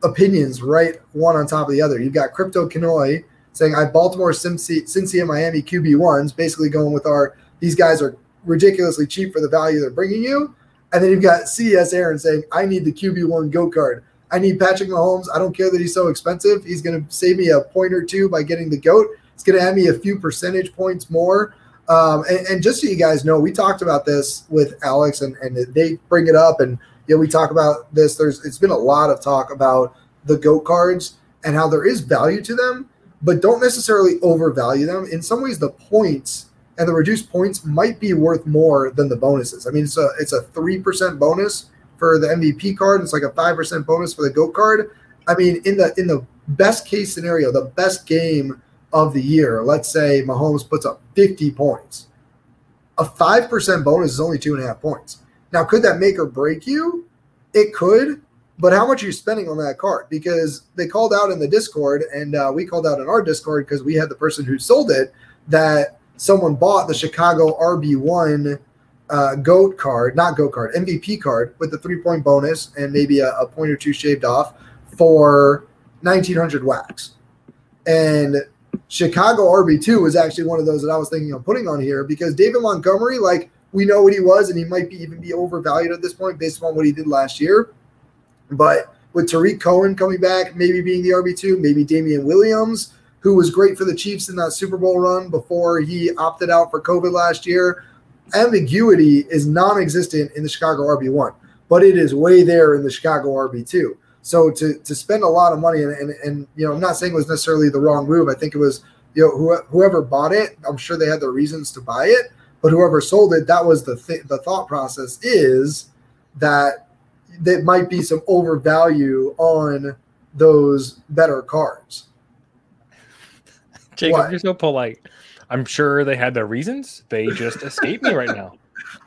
opinions, right? One on top of the other. You've got Crypto Kanoy saying, "I Baltimore, Cincy, Cincy, and Miami QB ones." Basically, going with our these guys are ridiculously cheap for the value they're bringing you. And then you've got CES Aaron saying, "I need the QB one GOAT card. I need Patrick Mahomes. I don't care that he's so expensive. He's going to save me a point or two by getting the goat. It's going to add me a few percentage points more." Um, and, and, just so you guys know, we talked about this with Alex, and, and they bring it up, and you know, we talk about this. There's it's been a lot of talk about the goat cards and how there is value to them, but don't necessarily overvalue them. In some ways, the points and the reduced points might be worth more than the bonuses. I mean, it's a it's a three percent bonus for the MVP card. It's like a five percent bonus for the goat card. I mean, in the in the best case scenario, the best game of the year, let's say Mahomes puts up 50 points, a 5% bonus is only two and a half points. Now, could that make or break you? It could, but how much are you spending on that card? Because they called out in the Discord, and uh, we called out in our Discord because we had the person who sold it that someone bought the Chicago RB1 uh, GOAT card, not GOAT card, MVP card with the three point bonus and maybe a, a point or two shaved off for 1900 wax. And Chicago RB2 was actually one of those that I was thinking of putting on here because David Montgomery, like we know what he was, and he might be even be overvalued at this point based on what he did last year. But with Tarik Cohen coming back, maybe being the RB2, maybe Damien Williams, who was great for the Chiefs in that Super Bowl run before he opted out for COVID last year. Ambiguity is non existent in the Chicago RB1, but it is way there in the Chicago RB2. So to to spend a lot of money and, and, and you know, I'm not saying it was necessarily the wrong move. I think it was you know whoever bought it, I'm sure they had their reasons to buy it, but whoever sold it, that was the th- the thought process is that there might be some overvalue on those better cards. Jacob, what? you're so polite. I'm sure they had their reasons. They just escape me right now.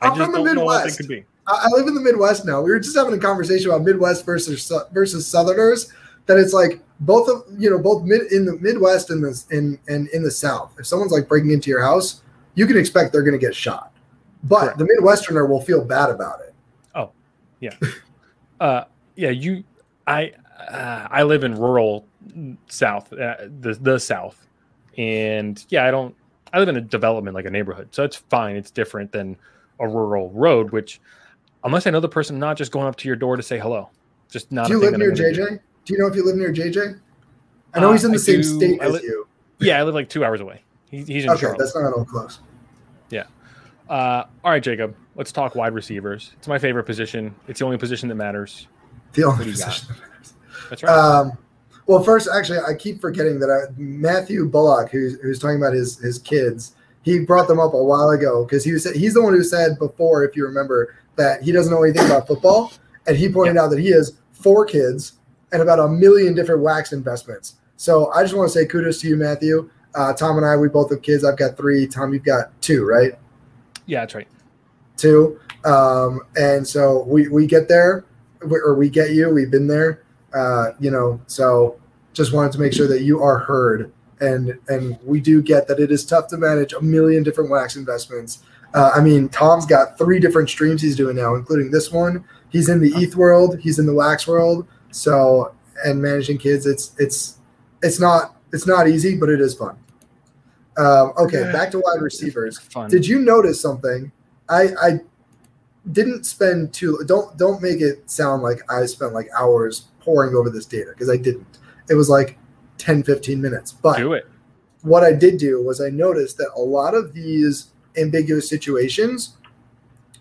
I I'm just don't Midwest. know what they could be. I live in the Midwest now. We were just having a conversation about Midwest versus versus Southerners. That it's like both of you know both mid in the Midwest and the in and in the South. If someone's like breaking into your house, you can expect they're going to get shot. But Correct. the Midwesterner will feel bad about it. Oh, yeah, *laughs* uh, yeah. You, I, uh, I live in rural South, uh, the the South, and yeah, I don't. I live in a development like a neighborhood, so it's fine. It's different than a rural road, which unless I know the person, not just going up to your door to say hello. Just not. Do you live near JJ? Do. do. you know if you live near JJ? I know uh, he's in the I same do, state as you. Yeah, I live like two hours away. He, he's in okay, Charlotte. That's not all close. Yeah. Uh, all right, Jacob. Let's talk wide receivers. It's my favorite position. It's the only position that matters. The only position that matters. That's right. Um, well, first, actually, I keep forgetting that I, Matthew Bullock, who's, who's talking about his his kids, he brought them up a while ago because he was he's the one who said before, if you remember, that he doesn't know anything about football, and he pointed out that he has four kids and about a million different wax investments. So I just want to say kudos to you, Matthew. Uh, Tom and I, we both have kids. I've got three. Tom, you've got two, right? Yeah, that's right. Two. Um, and so we we get there, or we get you. We've been there. Uh, you know, so just wanted to make sure that you are heard. And and we do get that it is tough to manage a million different wax investments uh, I mean, Tom's got three different streams he's doing now, including this one. He's in the ETH world, he's in the Wax world. So, and managing kids, it's it's it's not it's not easy, but it is fun. Um, okay, yeah. back to wide receivers. Did you notice something? I I didn't spend too. Don't don't make it sound like I spent like hours poring over this data because I didn't. It was like 10, 15 minutes. But do it. What I did do was I noticed that a lot of these ambiguous situations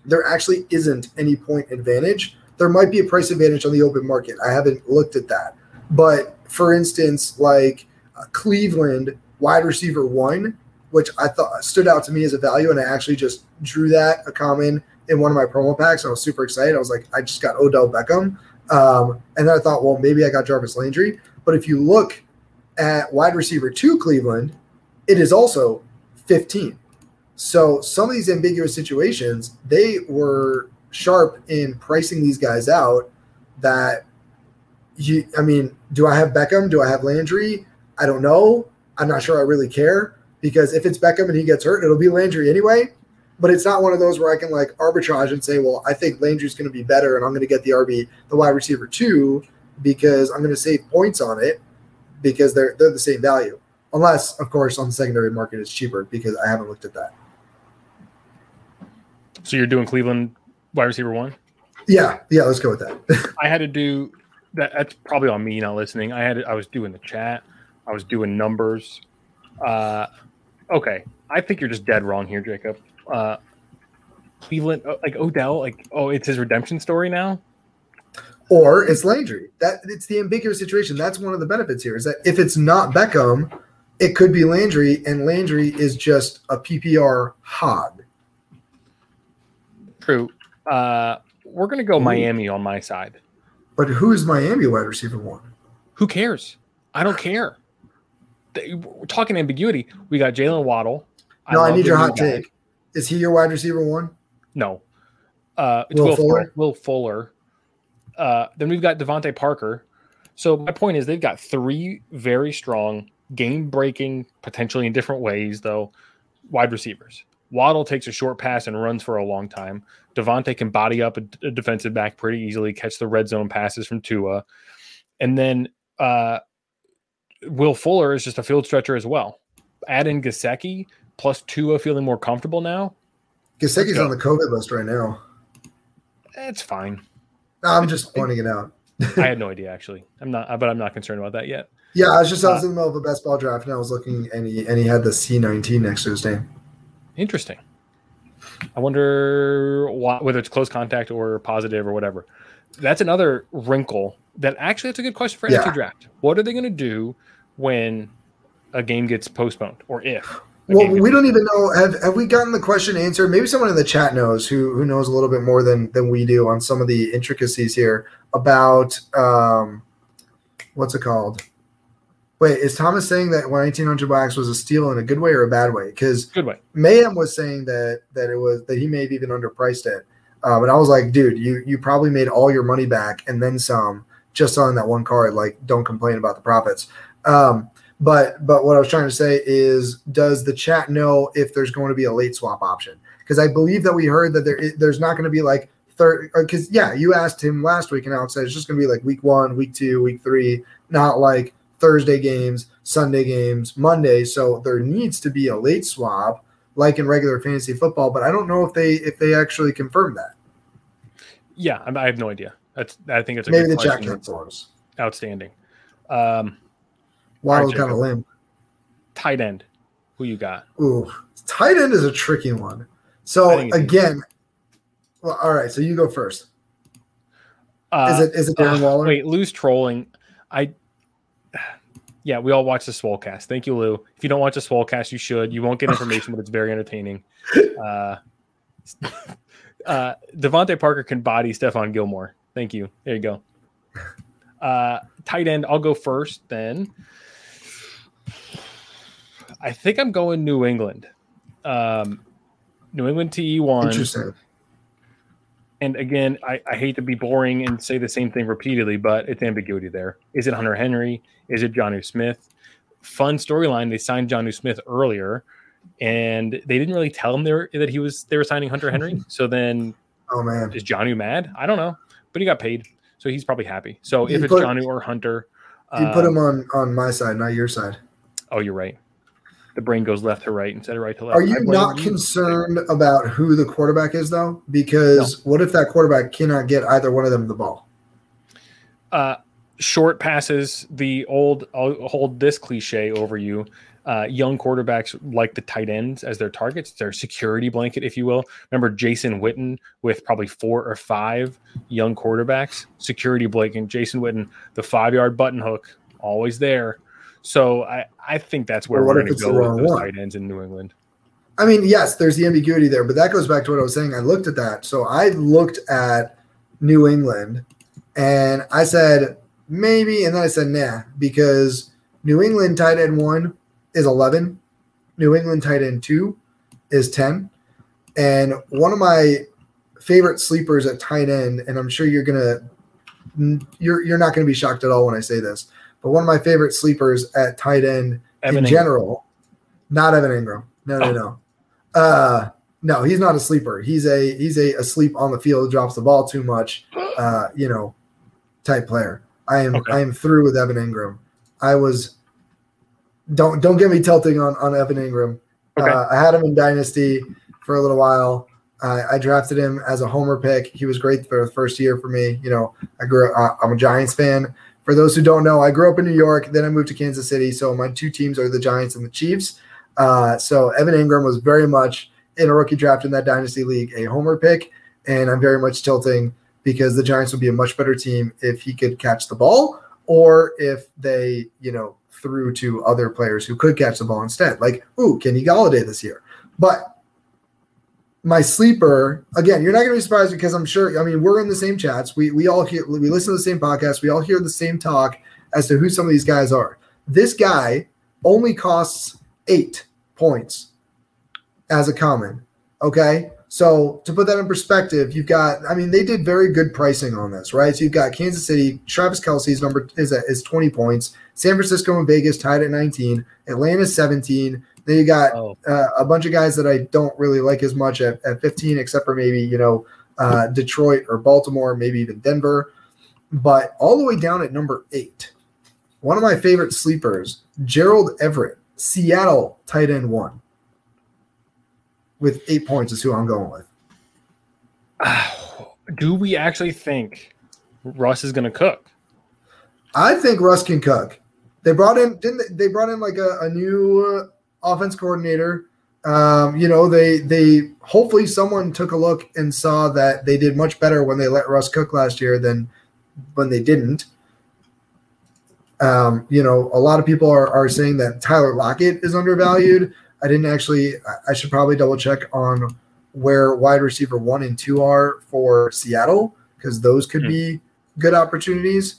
there actually isn't any point advantage. There might be a price advantage on the open market. I haven't looked at that. But for instance, like uh, Cleveland wide receiver one, which I thought stood out to me as a value, and I actually just drew that a common in one of my promo packs. I was super excited. I was like, I just got Odell Beckham. Um, and then I thought, well, maybe I got Jarvis Landry. But if you look at wide receiver two Cleveland, it is also 15. So some of these ambiguous situations, they were sharp in pricing these guys out that you I mean, do I have Beckham? Do I have Landry? I don't know. I'm not sure I really care because if it's Beckham and he gets hurt, it'll be Landry anyway. But it's not one of those where I can like arbitrage and say, well, I think Landry's going to be better and I'm going to get the RB, the wide receiver two, because I'm going to save points on it because they're they're the same value. Unless, of course, on the secondary market it's cheaper because I haven't looked at that. So you're doing Cleveland wide receiver one? Yeah, yeah. Let's go with that. *laughs* I had to do that. That's probably on me not listening. I had I was doing the chat. I was doing numbers. Uh, okay, I think you're just dead wrong here, Jacob. Uh, Cleveland, uh, like Odell, like oh, it's his redemption story now or it's Landry. That it's the ambiguous situation. That's one of the benefits here is that if it's not Beckham, it could be Landry, and Landry is just a PPR hog. True. Uh, we're gonna go Ooh. Miami on my side. But who's Miami wide receiver one? Who cares? I don't care. We're talking ambiguity. We got Jaylen Waddle. No, I, I need your hot guy. take. Is he your wide receiver one? No. Uh, Will, Will Fuller. Fuller. Will Fuller. Uh, then we've got DeVante Parker. So my point is they've got three very strong, game-breaking, potentially in different ways though, wide receivers. Waddle takes a short pass and runs for a long time. DeVante can body up a, a defensive back pretty easily, catch the red zone passes from Tua, and then uh, Will Fuller is just a field stretcher as well. Add in Gesicki plus Tua feeling more comfortable now. Gesicki's on the COVID list right now. It's fine. I'm just pointing it out. I had *laughs* no idea actually. I'm not, but I'm not concerned about that yet. Yeah, I was just I was in the middle of a best ball draft and I was looking and he and he had the C19 next to his name. Interesting. I wonder why, whether it's close contact or positive or whatever. That's another wrinkle. That actually, that's a good question for yeah. draft. What are they going to do when a game gets postponed, or if? Well, we don't even know. Have have we gotten the question answered? Maybe someone in the chat knows who who knows a little bit more than than we do on some of the intricacies here about um, what's it called? Wait, is Thomas saying that 1900 bucks was a steal in a good way or a bad way? Because good way. Mayhem was saying that that it was that he may have even underpriced it, um, and I was like, dude, you you probably made all your money back and then some just on that one card. Like, don't complain about the profits. Um, but but what I was trying to say is, does the chat know if there's going to be a late swap option? Because I believe that we heard that there there's not going to be like third. Because yeah, you asked him last week, and Alex said it's just going to be like week one, week two, week three, not like Thursday games, Sunday games, Monday. So there needs to be a late swap like in regular fantasy football. But I don't know if they if they actually confirmed that. Yeah, I have no idea. That's I think it's a maybe the chat can. Outstanding. Um, Waddle's kind of lame. Tight end. Who you got? Ooh, tight end is a tricky one. So again, well, all right. So you go first. Uh, is it is it Darren uh, Waller? Wait, Lou's trolling. I. Yeah, we all watch the Swolecast. Thank you, Lou. If you don't watch the Swolecast, you should. You won't get information, but it's very entertaining. *laughs* Uh, *laughs* uh, DeVante Parker can body Stephon Gilmore. Thank you. There you go. Uh, tight end, I'll go first then. I think I'm going New England. Um, New England TE one. Interesting. And again, I, I hate to be boring and say the same thing repeatedly, but it's ambiguity there. Is it Hunter Henry? Is it Jonnu Smith? Fun storyline. They signed Jonnu Smith earlier, and they didn't really tell him they were, that he was they were signing Hunter Henry. *laughs* So then, oh man, is Jonnu mad? I don't know, but he got paid, so he's probably happy. So you if it's Jonnu or Hunter, you put him on on my side, not your side. Oh, you're right the brain goes left to right instead of right to left. Are you not concerned about who the quarterback is though? Because no. what if that quarterback cannot get either one of them the ball? Uh, short passes. The old. I'll hold this cliche over you. uh, young quarterbacks like the tight ends as their targets, their security blanket, if you will. Remember Jason Witten with probably four or five young quarterbacks, security blanket. Jason Witten, the five yard button hook, always there. So I, I think that's where we're going to go with those one? tight ends in New England. I mean, yes, there's the ambiguity there, but that goes back to what I was saying. I looked at that. So I looked at New England and I said maybe, and then I said nah, because New England tight end one is 11, New England tight end two is 10. And one of my favorite sleepers at tight end, and I'm sure you're gonna you're you're not gonna be shocked at all when I say this, but one of my favorite sleepers at tight end Evan in Ingram. general, not Evan Engram. No, no, oh. no. Uh no, he's not a sleeper. He's a he's a asleep on the field, drops the ball too much, uh, you know, type player. I am okay. I am through with Evan Engram. I was don't don't get me tilting on on Evan Engram. Okay. Uh, I had him in Dynasty for a little while. I drafted him as a homer pick. He was great for the first year for me. You know, I grew. Uh, I'm a Giants fan. For those who don't know, I grew up in New York. Then I moved to Kansas City. So my two teams are the Giants and the Chiefs. Uh, so Evan Engram was very much in a rookie draft in that dynasty league a homer pick, and I'm very much tilting because the Giants would be a much better team if he could catch the ball or if they, you know, threw to other players who could catch the ball instead. Like, ooh, Kenny Golladay this year. But my sleeper, again, you're not going to be surprised because I'm sure, I mean, we're in the same chats. We, we all hear, we listen to the same podcast. We all hear the same talk as to who some of these guys are. This guy only costs eight points as a common. Okay. So to put that in perspective, you've got, I mean, they did very good pricing on this, right? So you've got Kansas City, Travis Kelce's number is is 20 points, San Francisco and Vegas tied at 19, Atlanta 17. Then you got oh. uh, a bunch of guys that I don't really like as much at, at 15, except for maybe, you know, uh, Detroit or Baltimore, maybe even Denver. But all the way down at number eight, one of my favorite sleepers, Gerald Everett, Seattle tight end one with eight points is who I'm going with. *sighs* Do we actually think Russ is going to cook? I think Russ can cook. They brought in didn't they, they brought in like a, a new uh, offense coordinator. Um, you know, they they hopefully someone took a look and saw that they did much better when they let Russ cook last year than when they didn't. Um, you know, a lot of people are, are saying that Tyler Lockett is undervalued. I didn't actually. I should probably double check on where wide receiver one and two are for Seattle because those could mm-hmm. be good opportunities.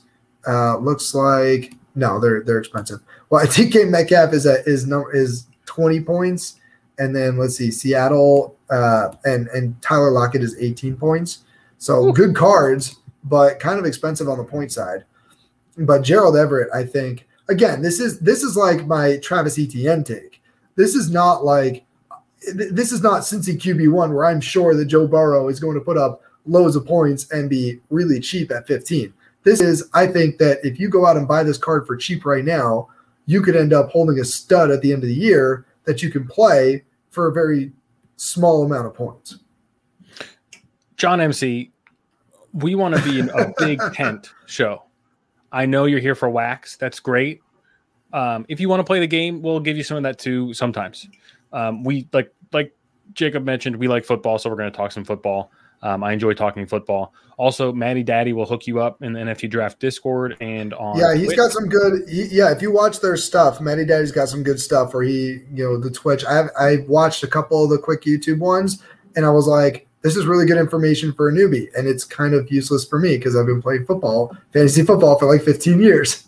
Uh, looks like no, they're they're expensive. Well, I think Metcalf is a, is no is twenty points, and then let's see, Seattle uh, and and Tyler Lockett is eighteen points. So Ooh. good cards, but kind of expensive on the point side. But Gerald Everett, I think, again, this is this is like my Travis Etienne take. This is not like this is not Cincy QB one where I'm sure that Joe Burrow is going to put up loads of points and be really cheap at 15. This is, I think that if you go out and buy this card for cheap right now, you could end up holding a stud at the end of the year that you can play for a very small amount of points. John MC, we want to be in a *laughs* big tent show. I know you're here for wax. That's great. Um, if you want to play the game, we'll give you some of that too. Sometimes um, we like like Jacob mentioned, we like football, so we're going to talk some football. Um, I enjoy talking football. Also, Maddie Daddy will hook you up in the NFT Draft Discord and on. Yeah, he's Twitch. got some good. He, yeah, if you watch their stuff, Maddie Daddy's got some good stuff. Where he, you know, the Twitch. I I watched a couple of the quick YouTube ones, and I was like, this is really good information for a newbie, and it's kind of useless for me because I've been playing football, fantasy football, for like 15 years.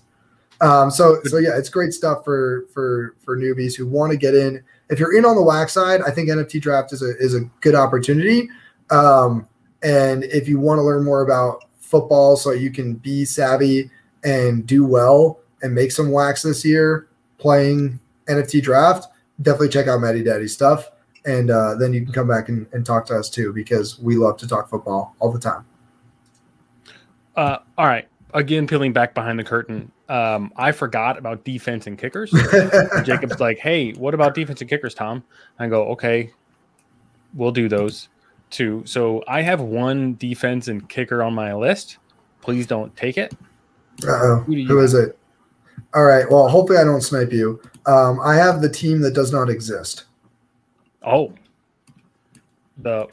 Um, so so yeah, it's great stuff for for for newbies who want to get in. If you're in on the wax side, I think NFT draft is a is a good opportunity. Um, and if you want to learn more about football, so you can be savvy and do well and make some wax this year playing NFT draft, definitely check out Matty Daddy stuff. And uh, then you can come back and, and talk to us too because we love to talk football all the time. Uh, all right. Again, peeling back behind the curtain, um, I forgot about defense and kickers. *laughs* Jacob's like, "Hey, what about defense and kickers, Tom?" I go, "Okay, we'll do those too." So I have one defense and kicker on my list. Please don't take it. Uh oh, who, who is it? All right. Well, hopefully I don't snipe you. Um, I have the team that does not exist. Oh, the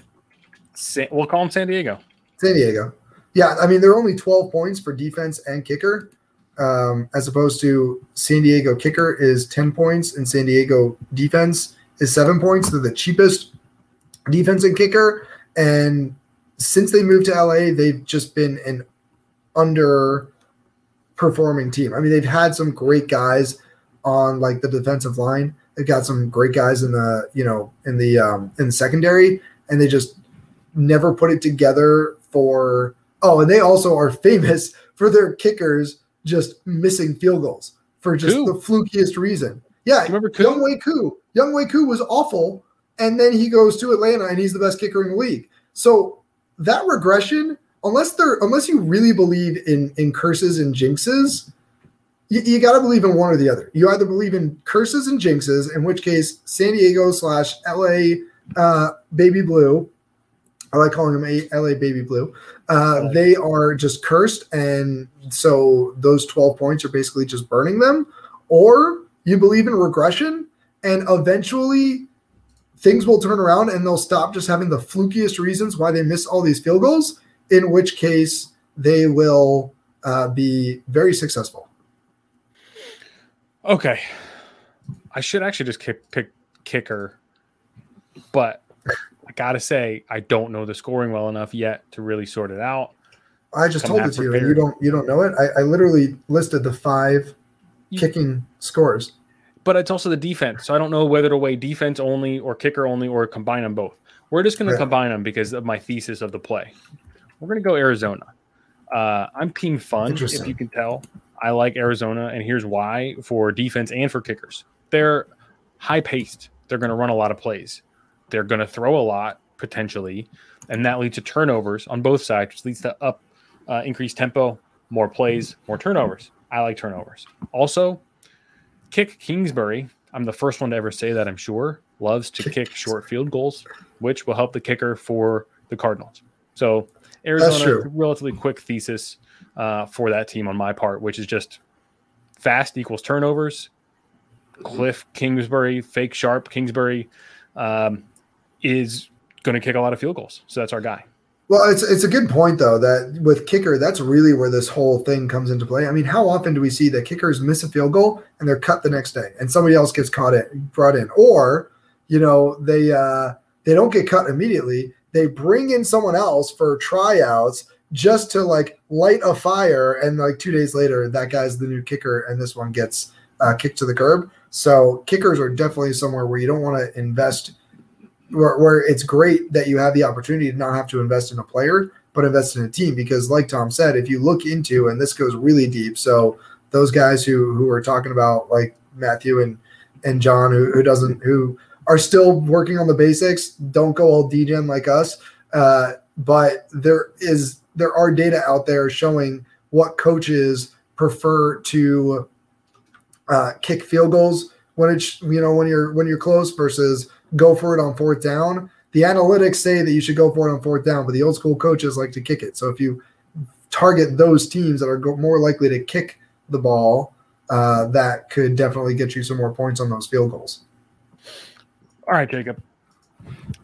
we'll call them San Diego. San Diego. Yeah, I mean they're only 12 points for defense and kicker, um, as opposed to San Diego kicker is 10 points and San Diego defense is seven points. They're the cheapest defense and kicker, and since they moved to LA, they've just been an underperforming team. I mean, they've had some great guys on like the defensive line. They've got some great guys in the you know in the um, in the secondary, and they just never put it together for. Oh, and they also are famous for their kickers just missing field goals for just Koo. the flukiest reason. Yeah, remember Koo? Younghoe Koo. Younghoe Koo was awful, and then he goes to Atlanta and he's the best kicker in the league. So that regression, unless they're unless you really believe in in curses and jinxes, you, you got to believe in one or the other. You either believe in curses and jinxes, in which case San Diego slash LA uh, Baby Blue I like calling them LA Baby Blue. Uh, they are just cursed, and so those 12 points are basically just burning them. Or you believe in regression, and eventually things will turn around and they'll stop just having the flukiest reasons why they miss all these field goals, in which case they will uh, be very successful. Okay. I should actually just kick, pick kicker, but I gotta say, I don't know the scoring well enough yet to really sort it out. I just told it to you, and you don't you don't know it. I, I literally listed the five you, kicking scores. But it's also the defense, so I don't know whether to weigh defense only or kicker only or combine them both. We're just going to combine them because of my thesis of the play. We're going to go Arizona. Uh, I'm team fun, if you can tell. I like Arizona, and here's why: for defense and for kickers, they're high paced. They're going to run a lot of plays. They're going to throw a lot potentially, and that leads to turnovers on both sides, which leads to up uh, increased tempo, more plays, more turnovers. I like turnovers. Also, kick Kingsbury. I'm the first one to ever say that. I'm sure loves to kick short field goals, which will help the kicker for the Cardinals. So Arizona, relatively quick thesis uh, for that team on my part, which is just fast equals turnovers. Kliff Kingsbury, fake sharp Kingsbury. Um, is going to kick a lot of field goals. So that's our guy. Well, it's it's a good point though that with kicker, that's really where this whole thing comes into play. I mean, how often do we see that kickers miss a field goal and they're cut the next day, and somebody else gets caught in brought in, or you know they uh, they don't get cut immediately. They bring in someone else for tryouts just to like light a fire, and like two days later, that guy's the new kicker, and this one gets uh, kicked to the curb. So kickers are definitely somewhere where you don't want to invest where, where it's great that you have the opportunity to not have to invest in a player, but invest in a team. Because, like Tom said, if you look into, and this goes really deep, so those guys who who are talking about like Matthew and and John, who, who doesn't who are still working on the basics, don't go all degen like us. Uh, but there is there are data out there showing what coaches prefer to uh, kick field goals when it's you know when you're when you're close versus go for it on fourth down. The analytics say that you should go for it on fourth down, but the old school coaches like to kick it. So if you target those teams that are more likely to kick the ball, uh, that could definitely get you some more points on those field goals. All right, Jacob.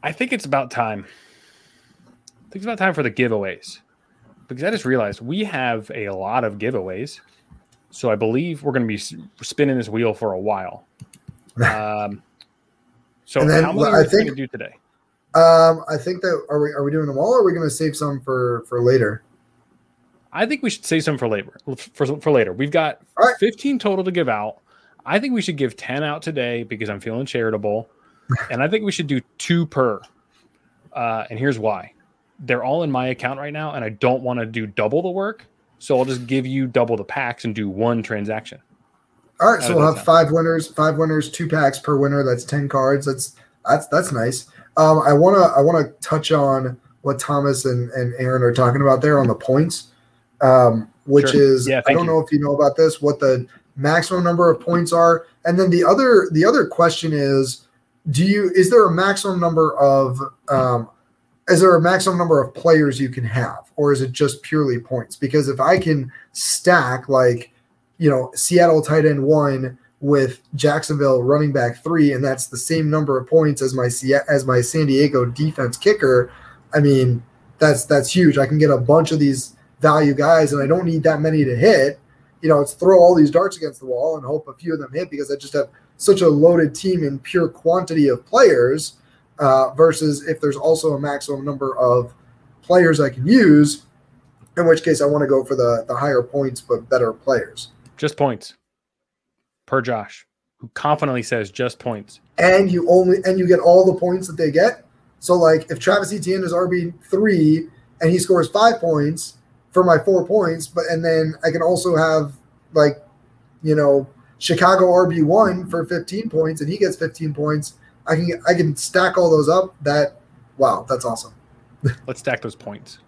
I think it's about time. I think it's about time for the giveaways because I just realized we have a lot of giveaways. So I believe we're going to be spinning this wheel for a while. *laughs* Um, so and then, how many I are think, going to do today? Um, I think that are we are we doing them all, or are we going to save some for for later? I think we should save some for later. For, for later, we've got right. 15 total to give out. I think we should give 10 out today because I'm feeling charitable, *laughs* and I think we should do two per. Uh, and here's why: they're all in my account right now, and I don't want to do double the work, so I'll just give you double the packs and do one transaction. All right, so we'll have five winners, five winners, two packs per winner. That's ten cards. That's that's that's nice. Um, I wanna I wanna touch on what Thomas and, and Aaron are talking about there on the points, um, which sure. is yeah, I don't you. know if you know about this, what the maximum number of points are, and then the other the other question is, do you is there a maximum number of um, is there a maximum number of players you can have, or is it just purely points? Because if I can stack like you know, Seattle tight end one with Jacksonville running back three, and that's the same number of points as my as my San Diego defense kicker. I mean, that's that's huge. I can get a bunch of these value guys, and I don't need that many to hit. You know, it's throw all these darts against the wall and hope a few of them hit because I just have such a loaded team in pure quantity of players. Uh, versus if there's also a maximum number of players I can use, in which case I want to go for the the higher points but better players. Just points per Josh, who confidently says just points. And you only and you get all the points that they get. So like if Travis Etienne is RB three and he scores five points for my four points, but and then I can also have like, you know, Chicago RB one for 15 points and he gets 15 points. I can I can stack all those up. That wow, that's awesome. Let's stack those points.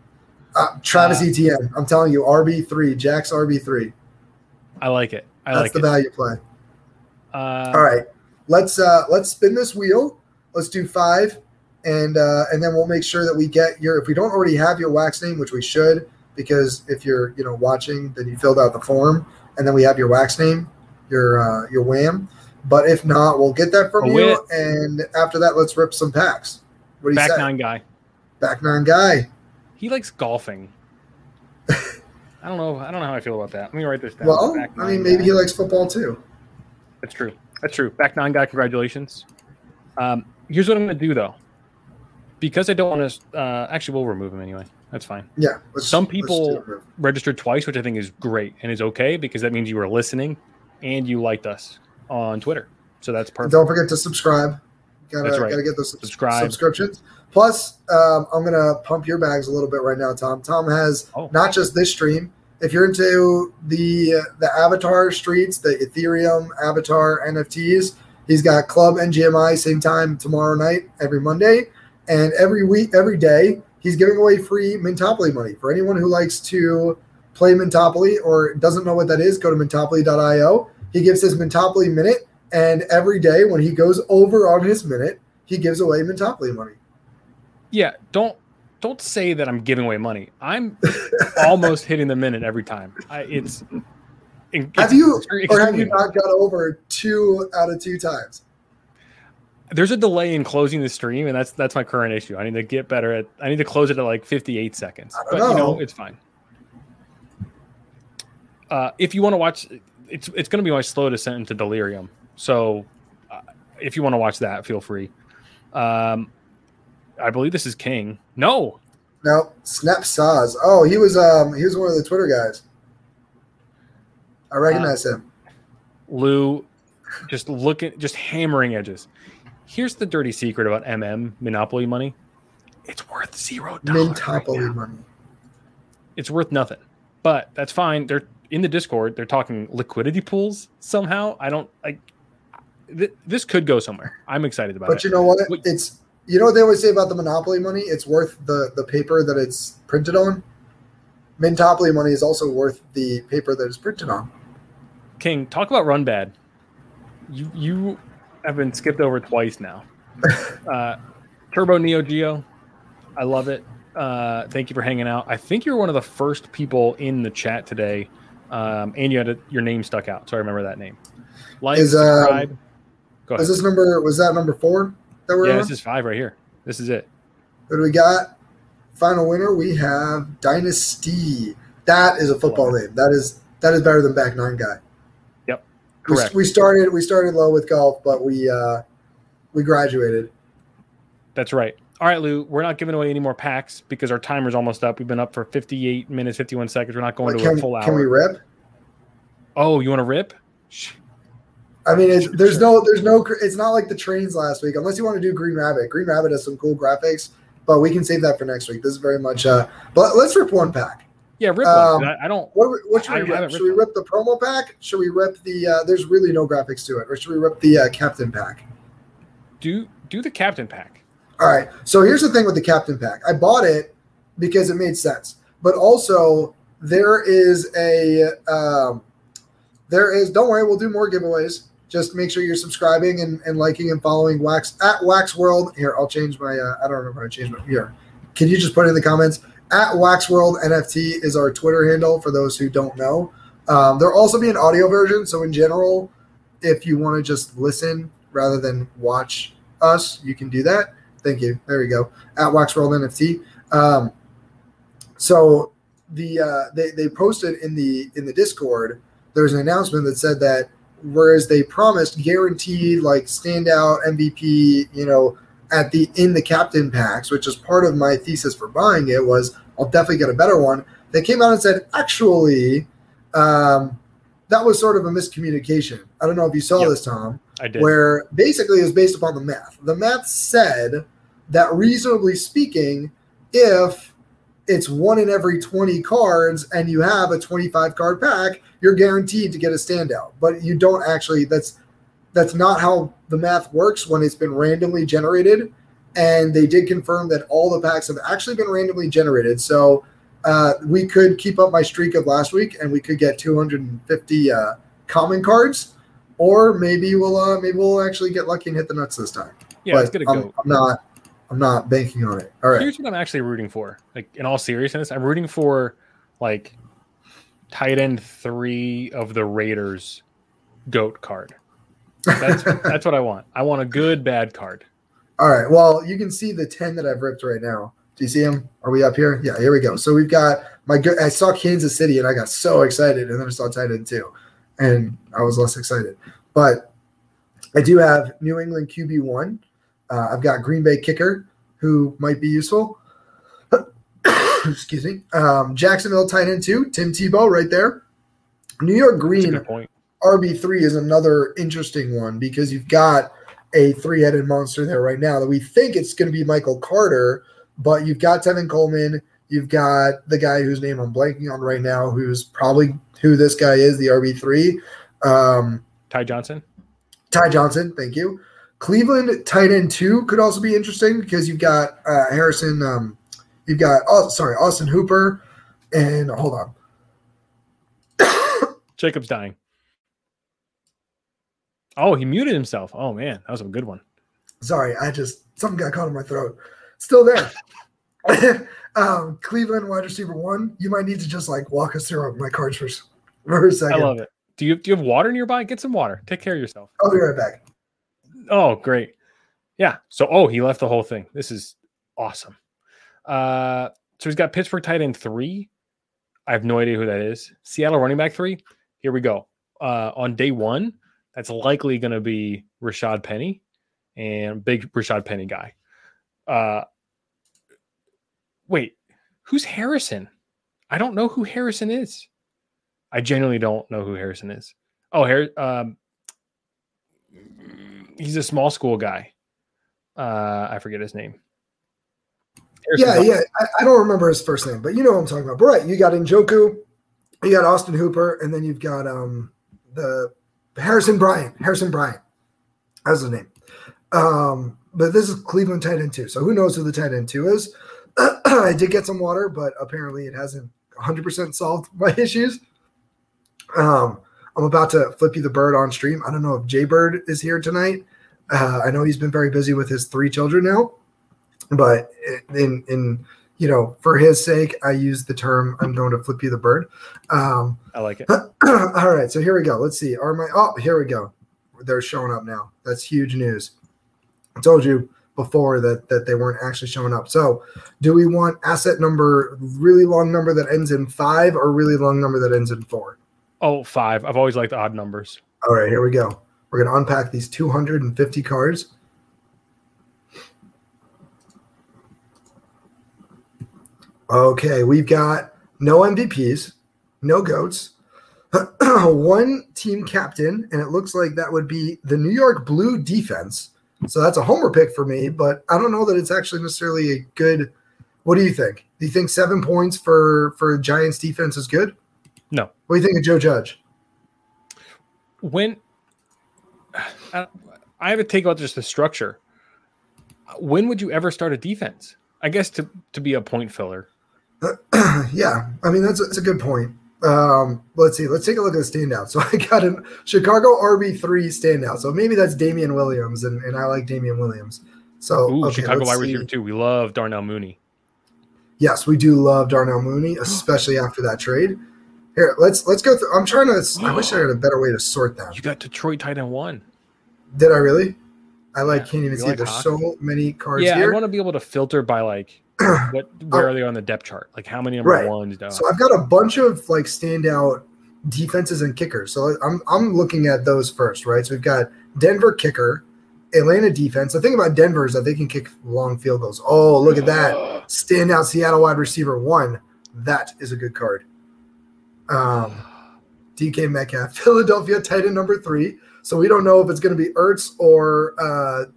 Uh, Travis uh, Etienne, I'm telling you, RB three, Jack's RB three. I like it. I that's like the it. value play. Uh, All right, let's uh, let's spin this wheel. Let's do five, and uh, and then we'll make sure that we get your. If we don't already have your wax name, which we should, because if you're you know watching, then you filled out the form, and then we have your wax name, your uh, your wham. But if not, we'll get that from you, and after that, let's rip some packs. What do you back say? nine guy. Back nine guy. He likes golfing. *laughs* I don't know. I don't know how I feel about that. Let me write this down. Well, I mean, maybe guy. he likes football too. That's true. That's true. Back nine guy, congratulations. Um, here's what I'm going to do though, because I don't want to. Uh, actually, we'll remove him anyway. That's fine. Yeah. let's- Some people registered twice, which I think is great and is okay because that means you were listening and you liked us on Twitter. So that's perfect. Don't forget to subscribe. Gotta That's right. gotta get those Subscribe. subscriptions. Plus, um, I'm gonna pump your bags a little bit right now, Tom. Tom has Oh. not just this stream. If you're into the the Avatar streets, the Ethereum Avatar NFTs, he's got Club NGMI same time tomorrow night every Monday, and every week, every day, he's giving away free Mintopoly money for anyone who likes to play Mintopoly or doesn't know what that is. Go to mintopoly.io. He gives his Mintopoly minute, and every day when he goes over on his minute, he gives away Mintopoly money. Yeah, don't don't say that I'm giving away money. I'm *laughs* almost hitting the minute every time. I, it's, it's Have you or have you not got over two out of two times? There's a delay in closing the stream, and that's that's my current issue. I need to get better at. I need to close it at like 58 seconds. But don't you know, know. it's fine. Uh, if you want to watch, it's it's going to be my slow descent into delirium. So, uh, if you want to watch that, feel free. Um, I believe this is King. No, No, Snap Saz. Oh, he was um he was one of the Twitter guys. I recognize him. Lou, just looking, just hammering edges. Here's the dirty secret about MM Monopoly money. It's worth zero dollars. right money. it's worth nothing. But that's fine. They're in the Discord. They're talking liquidity pools somehow. I don't like. Th- this could go somewhere. I'm excited about But it. But you know what? It's you know what they always say about the Monopoly money? It's worth the the paper that it's printed on. Mintopoly money is also worth the paper that it's printed on. King, talk about run bad. You you have been skipped over twice now. *laughs* uh, Turbo Neo Geo, I love it. Uh, thank you for hanging out. I think you're one of the first people in the chat today, um, and you had a, your name stuck out, so I remember that name. Like, Is, um, subscribe. Go ahead. Was this number was that number four that we're yeah, on? this is five right here. This is it. What do we got? Final winner, we have Dynasty. That is a football name. That is that is better than back nine guy. Yep. Correct. we started we started low with golf, but we uh we graduated. That's right. All right, Lou, we're not giving away any more packs because our timer's almost up. We've been up for 58 minutes, 51 seconds. We're not going to can, a full hour. can we rip? oh, you want to rip? I mean, it's, there's no, there's no, it's not like the trains last week. Unless you want to do Green Rabbit. Green Rabbit has some cool graphics, but we can save that for next week. This is very much. uh But let's rip one pack. Yeah, rip Um, one. I, I don't. What, what should I we rip? Should we rip the promo pack? Should we rip the? uh There's really no graphics to it, or should we rip the uh, captain pack? do do the captain pack. All right. So here's the thing with the captain pack. I bought it because it made sense, but also there is a um, there is. Don't worry, we'll do more giveaways. Just make sure you're subscribing and, and liking and following Wax at Wax World. Here, I'll change my. Uh, I don't remember how to change my. Here, can you just put it in the comments? At Wax World NFT is our Twitter handle for those who don't know. Um, there'll also be an audio version. So in general, if you want to just listen rather than watch us, you can do that. Thank you. There we go. At Wax World NFT. Um, so the uh, they they posted in the in the Discord. There was an announcement that said that whereas they promised guaranteed like standout MVP, you know, at the in the captain packs, which is part of my thesis for buying it, was I'll definitely get a better one. They came out and said, actually, um, that was sort of a miscommunication. I don't know if you saw yep. this, Tom. I did. Where basically it was based upon the math. The math said that reasonably speaking, if it's one in every 20 cards and you have a 25 card pack, you're guaranteed to get a standout. But you don't actually that's that's not how the math works when it's been randomly generated. And they did confirm that all the packs have actually been randomly generated. So uh, we could keep up my streak of last week and we could get 250 uh, common cards, or maybe we'll uh, maybe we'll actually get lucky and hit the nuts this time. Yeah, but it's gonna I'm, go. I'm not I'm not banking on it. All right. Here's what I'm actually rooting for. Like in all seriousness, I'm rooting for like tight end three of the Raiders goat card. That's *laughs* that's what I want. I want a good bad card. All right. Well, you can see the 10 that I've ripped right now. Do you see them? Are we up here? Yeah, here we go. So we've got my good I saw Kansas City and I got so excited, and then I saw tight end two. And I was less excited. But I do have New England QB one uh, I've got Green Bay kicker who might be useful. *coughs* Excuse me. Um, Jacksonville tight end two, Tim Tebow right there. New York Green RB three is another interesting one because you've got a three headed monster there right now that we think it's going to be Michael Carter, but you've got Tevin Coleman. You've got the guy whose name I'm blanking on right now, who's probably who this guy is, the RB three. Um, Ty Johnson. Ty Johnson, thank you. Cleveland tight end two could also be interesting because you've got uh, Harrison. Um, you've got oh sorry Austin Hooper, and hold on. *coughs* Jacob's dying. Oh, he muted himself. Oh man, that was a good one. Sorry, I just something got caught in my throat. Still there. *laughs* um, Cleveland wide receiver one. You might need to just like walk us through my cards for, for a second. I love it. Do you do you have water nearby? Get some water. Take care of yourself. I'll be right back. Oh, great. Yeah. So, oh, he left the whole thing. This is awesome. Uh, so he's got Pittsburgh tight end three. I have no idea who that is. Seattle running back three. Here we go. Uh, on day one, that's likely going to be Rashad Penny and big Rashad Penny guy. Uh, wait, who's Harrison? I don't know who Harrison is. I genuinely don't know who Harrison is. Oh, Harry, um, he's a small school guy. Uh, I forget his name. yeah, yeah. I, I, don't remember his first name, but you know what I'm talking about. But right, you got Njoku, you got Austin Hooper, and then you've got um the Harrison Bryant. Harrison Bryant. That's the name. Um, but this is Cleveland tight end two. So who knows who the tight end two is? *clears throat* I did get some water, but apparently it hasn't 100% solved *laughs* my issues. Um, I'm about to flip you the bird on stream. I don't know if Jay Bird is here tonight. Uh, I know he's been very busy with his three children now, but in in you know for his sake, I use the term I'm going to flip you the bird. Um, I like it. *clears throat* all right, so here we go. Let's see. Are my oh here we go. They're showing up now. That's huge news. I told you before that that they weren't actually showing up. So, do we want asset number really long number that ends in five or really long number that ends in four? Oh, five. I've always liked odd numbers. All right, here we go. We're going to unpack these 250 cards. Okay, we've got no MVPs, no goats, *clears throat* one team captain, and it looks like that would be the New York Blue defense. So that's a homer pick for me, but I don't know that it's actually necessarily a good. What do you think? Do you think seven points for for Giants defense is good? No. What do you think of Joe Judge? When I, have a take about just the structure. When would you ever start a defense? I guess to to be a point filler. *clears throat* yeah, I mean that's a, that's a good point. Um, let's see. Let's take a look at the standout. *laughs* So I got a Chicago RB three standout. So maybe that's Damien Williams, and, and I like Damien Williams. So Ooh, okay, Chicago wide receiver too. We love Darnell Mooney. Yes, we do love Darnell Mooney, especially after that trade. Here, let's let's go through. I'm trying to. I wish I had a *gasps* better way to sort them. You got Detroit Titan one. Did I really? I like yeah. can't even see. Like There's so many cards. Yeah, here. I want to be able to filter by like *clears throat* what where oh. are they on the depth chart? Like how many number right. ones? Down? so I've got a bunch of like standout defenses and kickers. So I'm I'm looking at those first, right? So we've got Denver kicker, Atlanta defense. The thing about Denver is that they can kick long field goals. Oh, look at that. Standout Seattle wide receiver one. That is a good card. Um, DK Metcalf, *laughs* Philadelphia tight end number three. So we don't know if it's going to be Ertz or uh,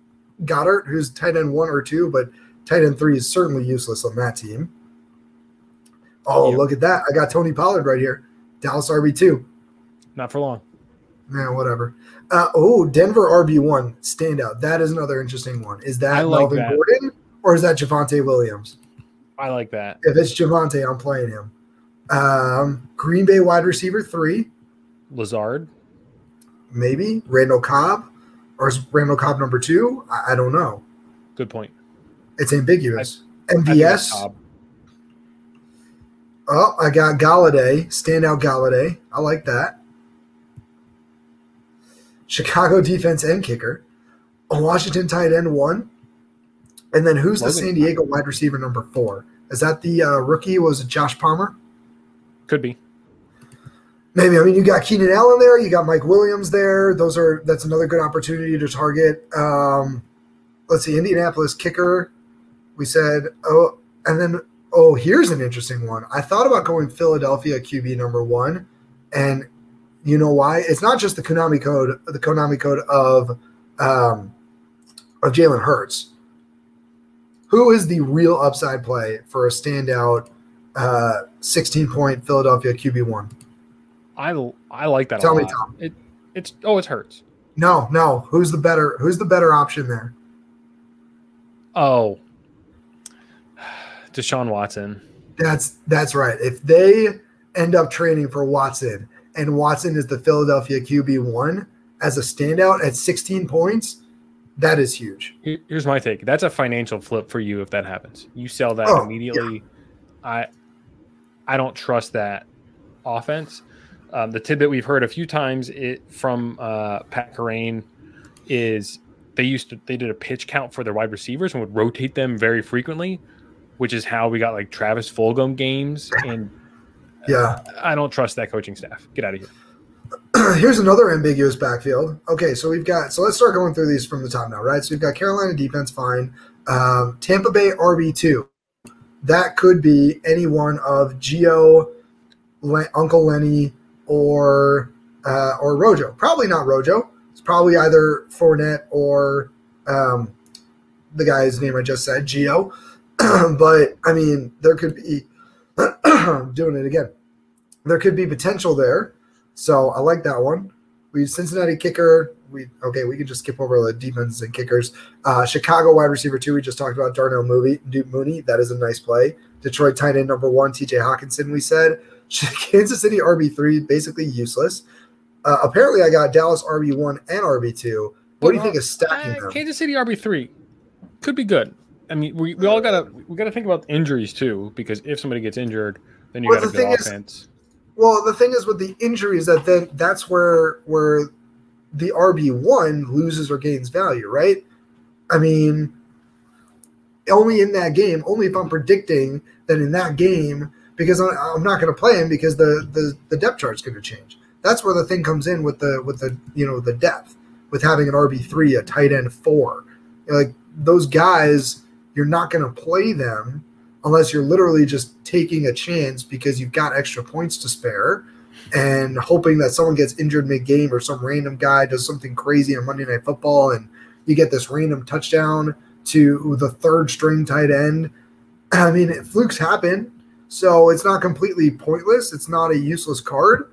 Goedert, who's tight end one or two, but tight end three is certainly useless on that team. Oh, look at that. I got Tony Pollard right here. Dallas RB2. Not for long. Man, whatever. Uh, oh, Denver RB1 standout. That is another interesting one. Is that like Melvin that. Gordon or is that Javonte Williams? I like that. If it's Javonte, I'm playing him. Um, Green Bay wide receiver three. Lazard. Maybe. Randall Cobb. Or is Randall Cobb number two? I, I don't know. Good point. It's ambiguous. I, MVS. I oh, I got Golladay. Standout Golladay. I like that. Chicago defense and kicker. A Washington tight end one. And then who's Logan. the San Diego wide receiver number four? Is that the uh, rookie? Was it Josh Palmer? Could be. Maybe. I mean, you got Keenan Allen there. You got Mike Williams there. Those are that's another good opportunity to target. Um, let's see, Indianapolis kicker. We said, oh, and then oh, here's an interesting one. I thought about going Philadelphia QB number one, and you know why? It's not just the Konami code, the Konami code of um, of Jalen Hurts. Who is the real upside play for a standout uh, 16 point Philadelphia QB one. I I like that. Tell me, Tom. It it's oh it hurts. No, no. Who's the better? Who's the better option there? Oh, *sighs* Deshaun Watson. That's that's right. If they end up training for Watson and Watson is the Philadelphia QB one as a standout at 16 points, that is huge. Here's my take. That's a financial flip for you if that happens. You sell that oh, immediately. Yeah. I I don't trust that offense. Um, the tidbit we've heard a few times it, from uh, Pat Kerrane is they used to they did a pitch count for their wide receivers and would rotate them very frequently, which is how we got like Travis Fulgham games. And yeah, I don't trust that coaching staff. Get out of here. *clears throat* Here's another ambiguous backfield. Okay, so we've got so let's start going through these from the top now, right? So we've got Carolina defense, fine. Um, Tampa Bay RB two that could be any one of Gio, Le- Uncle Lenny, or uh, or Rojo. Probably not Rojo. It's probably either Fournette or um, the guy's name I just said, Gio. *clears throat* but I mean, there could be *clears throat* doing it again. There could be potential there. So I like that one. We Cincinnati kicker we okay, we can just skip over the defense and kickers. Uh, Chicago wide receiver two, we just talked about Darnell Mooney, Duke Mooney. That is a nice play. Detroit tight end number one, TJ Hockenson. We said *laughs* Kansas City RB three, basically useless. Uh, apparently, I got Dallas RB one and RB two. What do you think of stacking uh, them? Kansas City RB three could be good. I mean, we, we all gotta we gotta think about injuries too, because if somebody gets injured, then you well, got a good offense. Is, well, the thing is with the injuries that then that's where where the RB1 loses or gains value, right? I mean, only in that game, only if I'm predicting that in that game, because I'm not going to play him because the, the, the depth chart's going to change. That's where the thing comes in with the with the you know the depth with having an RB three, a tight end four, like those guys, you're not going to play them unless you're literally just taking a chance because you've got extra points to spare and hoping that someone gets injured mid game or some random guy does something crazy on Monday Night Football and you get this random touchdown to the third string tight end. *clears throat* I mean, flukes happen, so it's not completely pointless. It's not a useless card,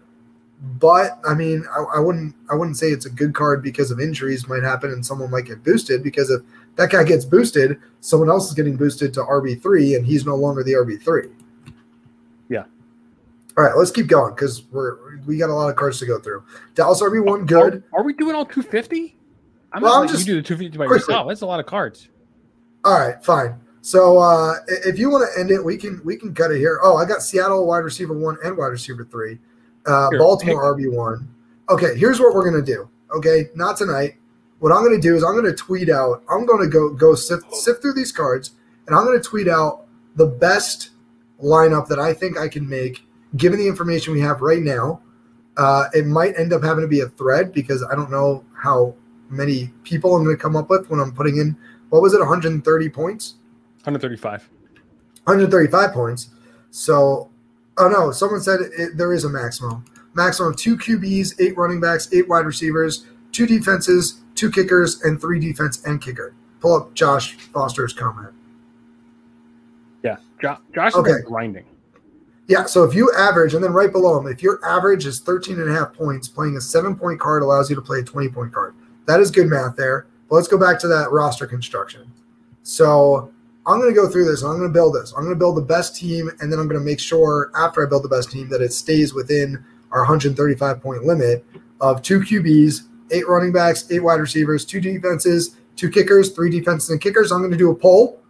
but I mean, I, I wouldn't I wouldn't say it's a good card because of injuries might happen and someone might get boosted because if that guy gets boosted, someone else is getting boosted to RB three and he's no longer the RB three. All right, let's keep going because we're we got a lot of cards to go through. Dallas RB one good. Are, are, we doing all two fifty? I'm well, not I'm just, you do the two fifty by quickly. yourself. That's a lot of cards. All right, fine. So uh, if you want to end it, we can we can cut it here. Oh, I got Seattle wide receiver one and wide receiver three. Uh, Baltimore RB one. Okay, here's what we're gonna do. Okay, not tonight. What I'm gonna do is I'm gonna tweet out. I'm gonna go go sift sift through these cards, and I'm gonna tweet out the best lineup that I think I can make, given the information we have right now. Uh, it might end up having to be a thread because I don't know how many people I'm going to come up with when I'm putting in what was it 130 points? 135 135 points. So oh no someone said it, there is a maximum. Maximum of two qbs eight running backs eight wide receivers two defenses two kickers and three defense and kicker. Pull up josh foster's comment. Yeah josh, josh okay. grinding yeah, so if you average, and then right below them, if your average is 13 and a half points, playing a seven point card allows you to play a 20 point card. That is good math there. But let's go back to that roster construction. So I'm going to go through this. And I'm going to build this. I'm going to build the best team, and then I'm going to make sure after I build the best team that it stays within our 135 point limit of two QBs, eight running backs, eight wide receivers, two defenses, two kickers, three defenses and kickers. I'm going to do a poll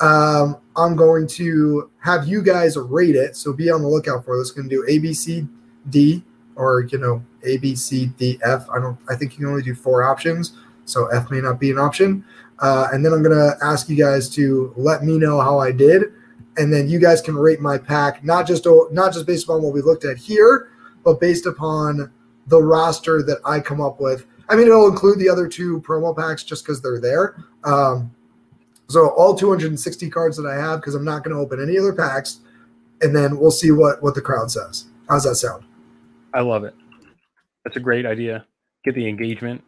um, I'm going to have you guys rate it. So be on the lookout for this. Going to do A, B, C, D, or you know A, B, C, D, F. I don't. I think you can only do four options, so F may not be an option. Uh, and then I'm going to ask you guys to let me know how I did, and then you guys can rate my pack not just not just based upon what we looked at here, but based upon the roster that I come up with. I mean, it'll include the other two promo packs just because they're there. Um, so all 260 cards that I have because I'm not going to open any other packs, and then we'll see what what the crowd says. How's that sound? I love it. That's a great idea. Get the engagement.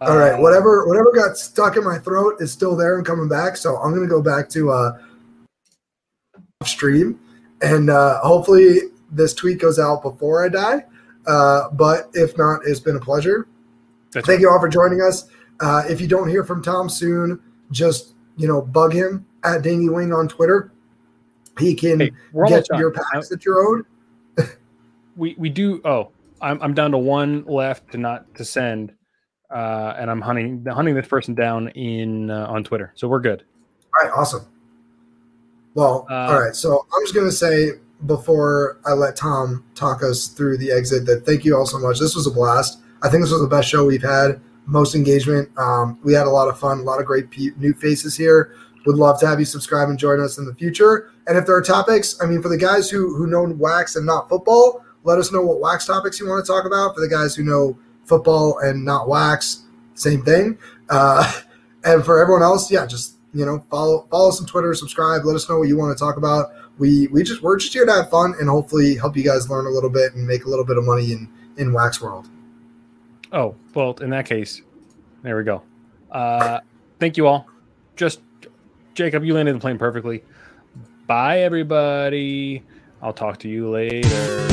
All right, uh, whatever whatever got stuck in my throat is still there and coming back. So I'm going to go back to uh, stream, and uh, hopefully this tweet goes out before I die. Uh, but if not, it's been a pleasure. That's Thank right. you all for joining us. Uh, if you don't hear from Tom soon, just you know bug him at Dangy Wing on Twitter. He can hey, get your packs that you're owed. *laughs* we we do. Oh, I'm I'm down to one left to not to send, uh, and I'm hunting hunting this person down in uh, on Twitter. So we're good. All right, awesome. Well, uh, all right. So I'm just gonna say before I let Tom talk us through the exit that thank you all so much. This was a blast. I think this was the best show we've had most engagement. Um, we had a lot of fun, a lot of great pe- new faces here. Would love to have you subscribe and join us in the future. And if there are topics, I mean, for the guys who who know wax and not football, let us know what wax topics you want to talk about. For the guys who know football and not wax, same thing. Uh, *laughs* and for everyone else, yeah, just you know, follow follow us on Twitter, subscribe, let us know what you want to talk about. We we just we're just here to have fun and hopefully help you guys learn a little bit and make a little bit of money in in wax world. Oh, well, in that case, there we go. Uh, thank you all. Just, Jacob, you landed the plane perfectly. Bye, everybody. I'll talk to you later.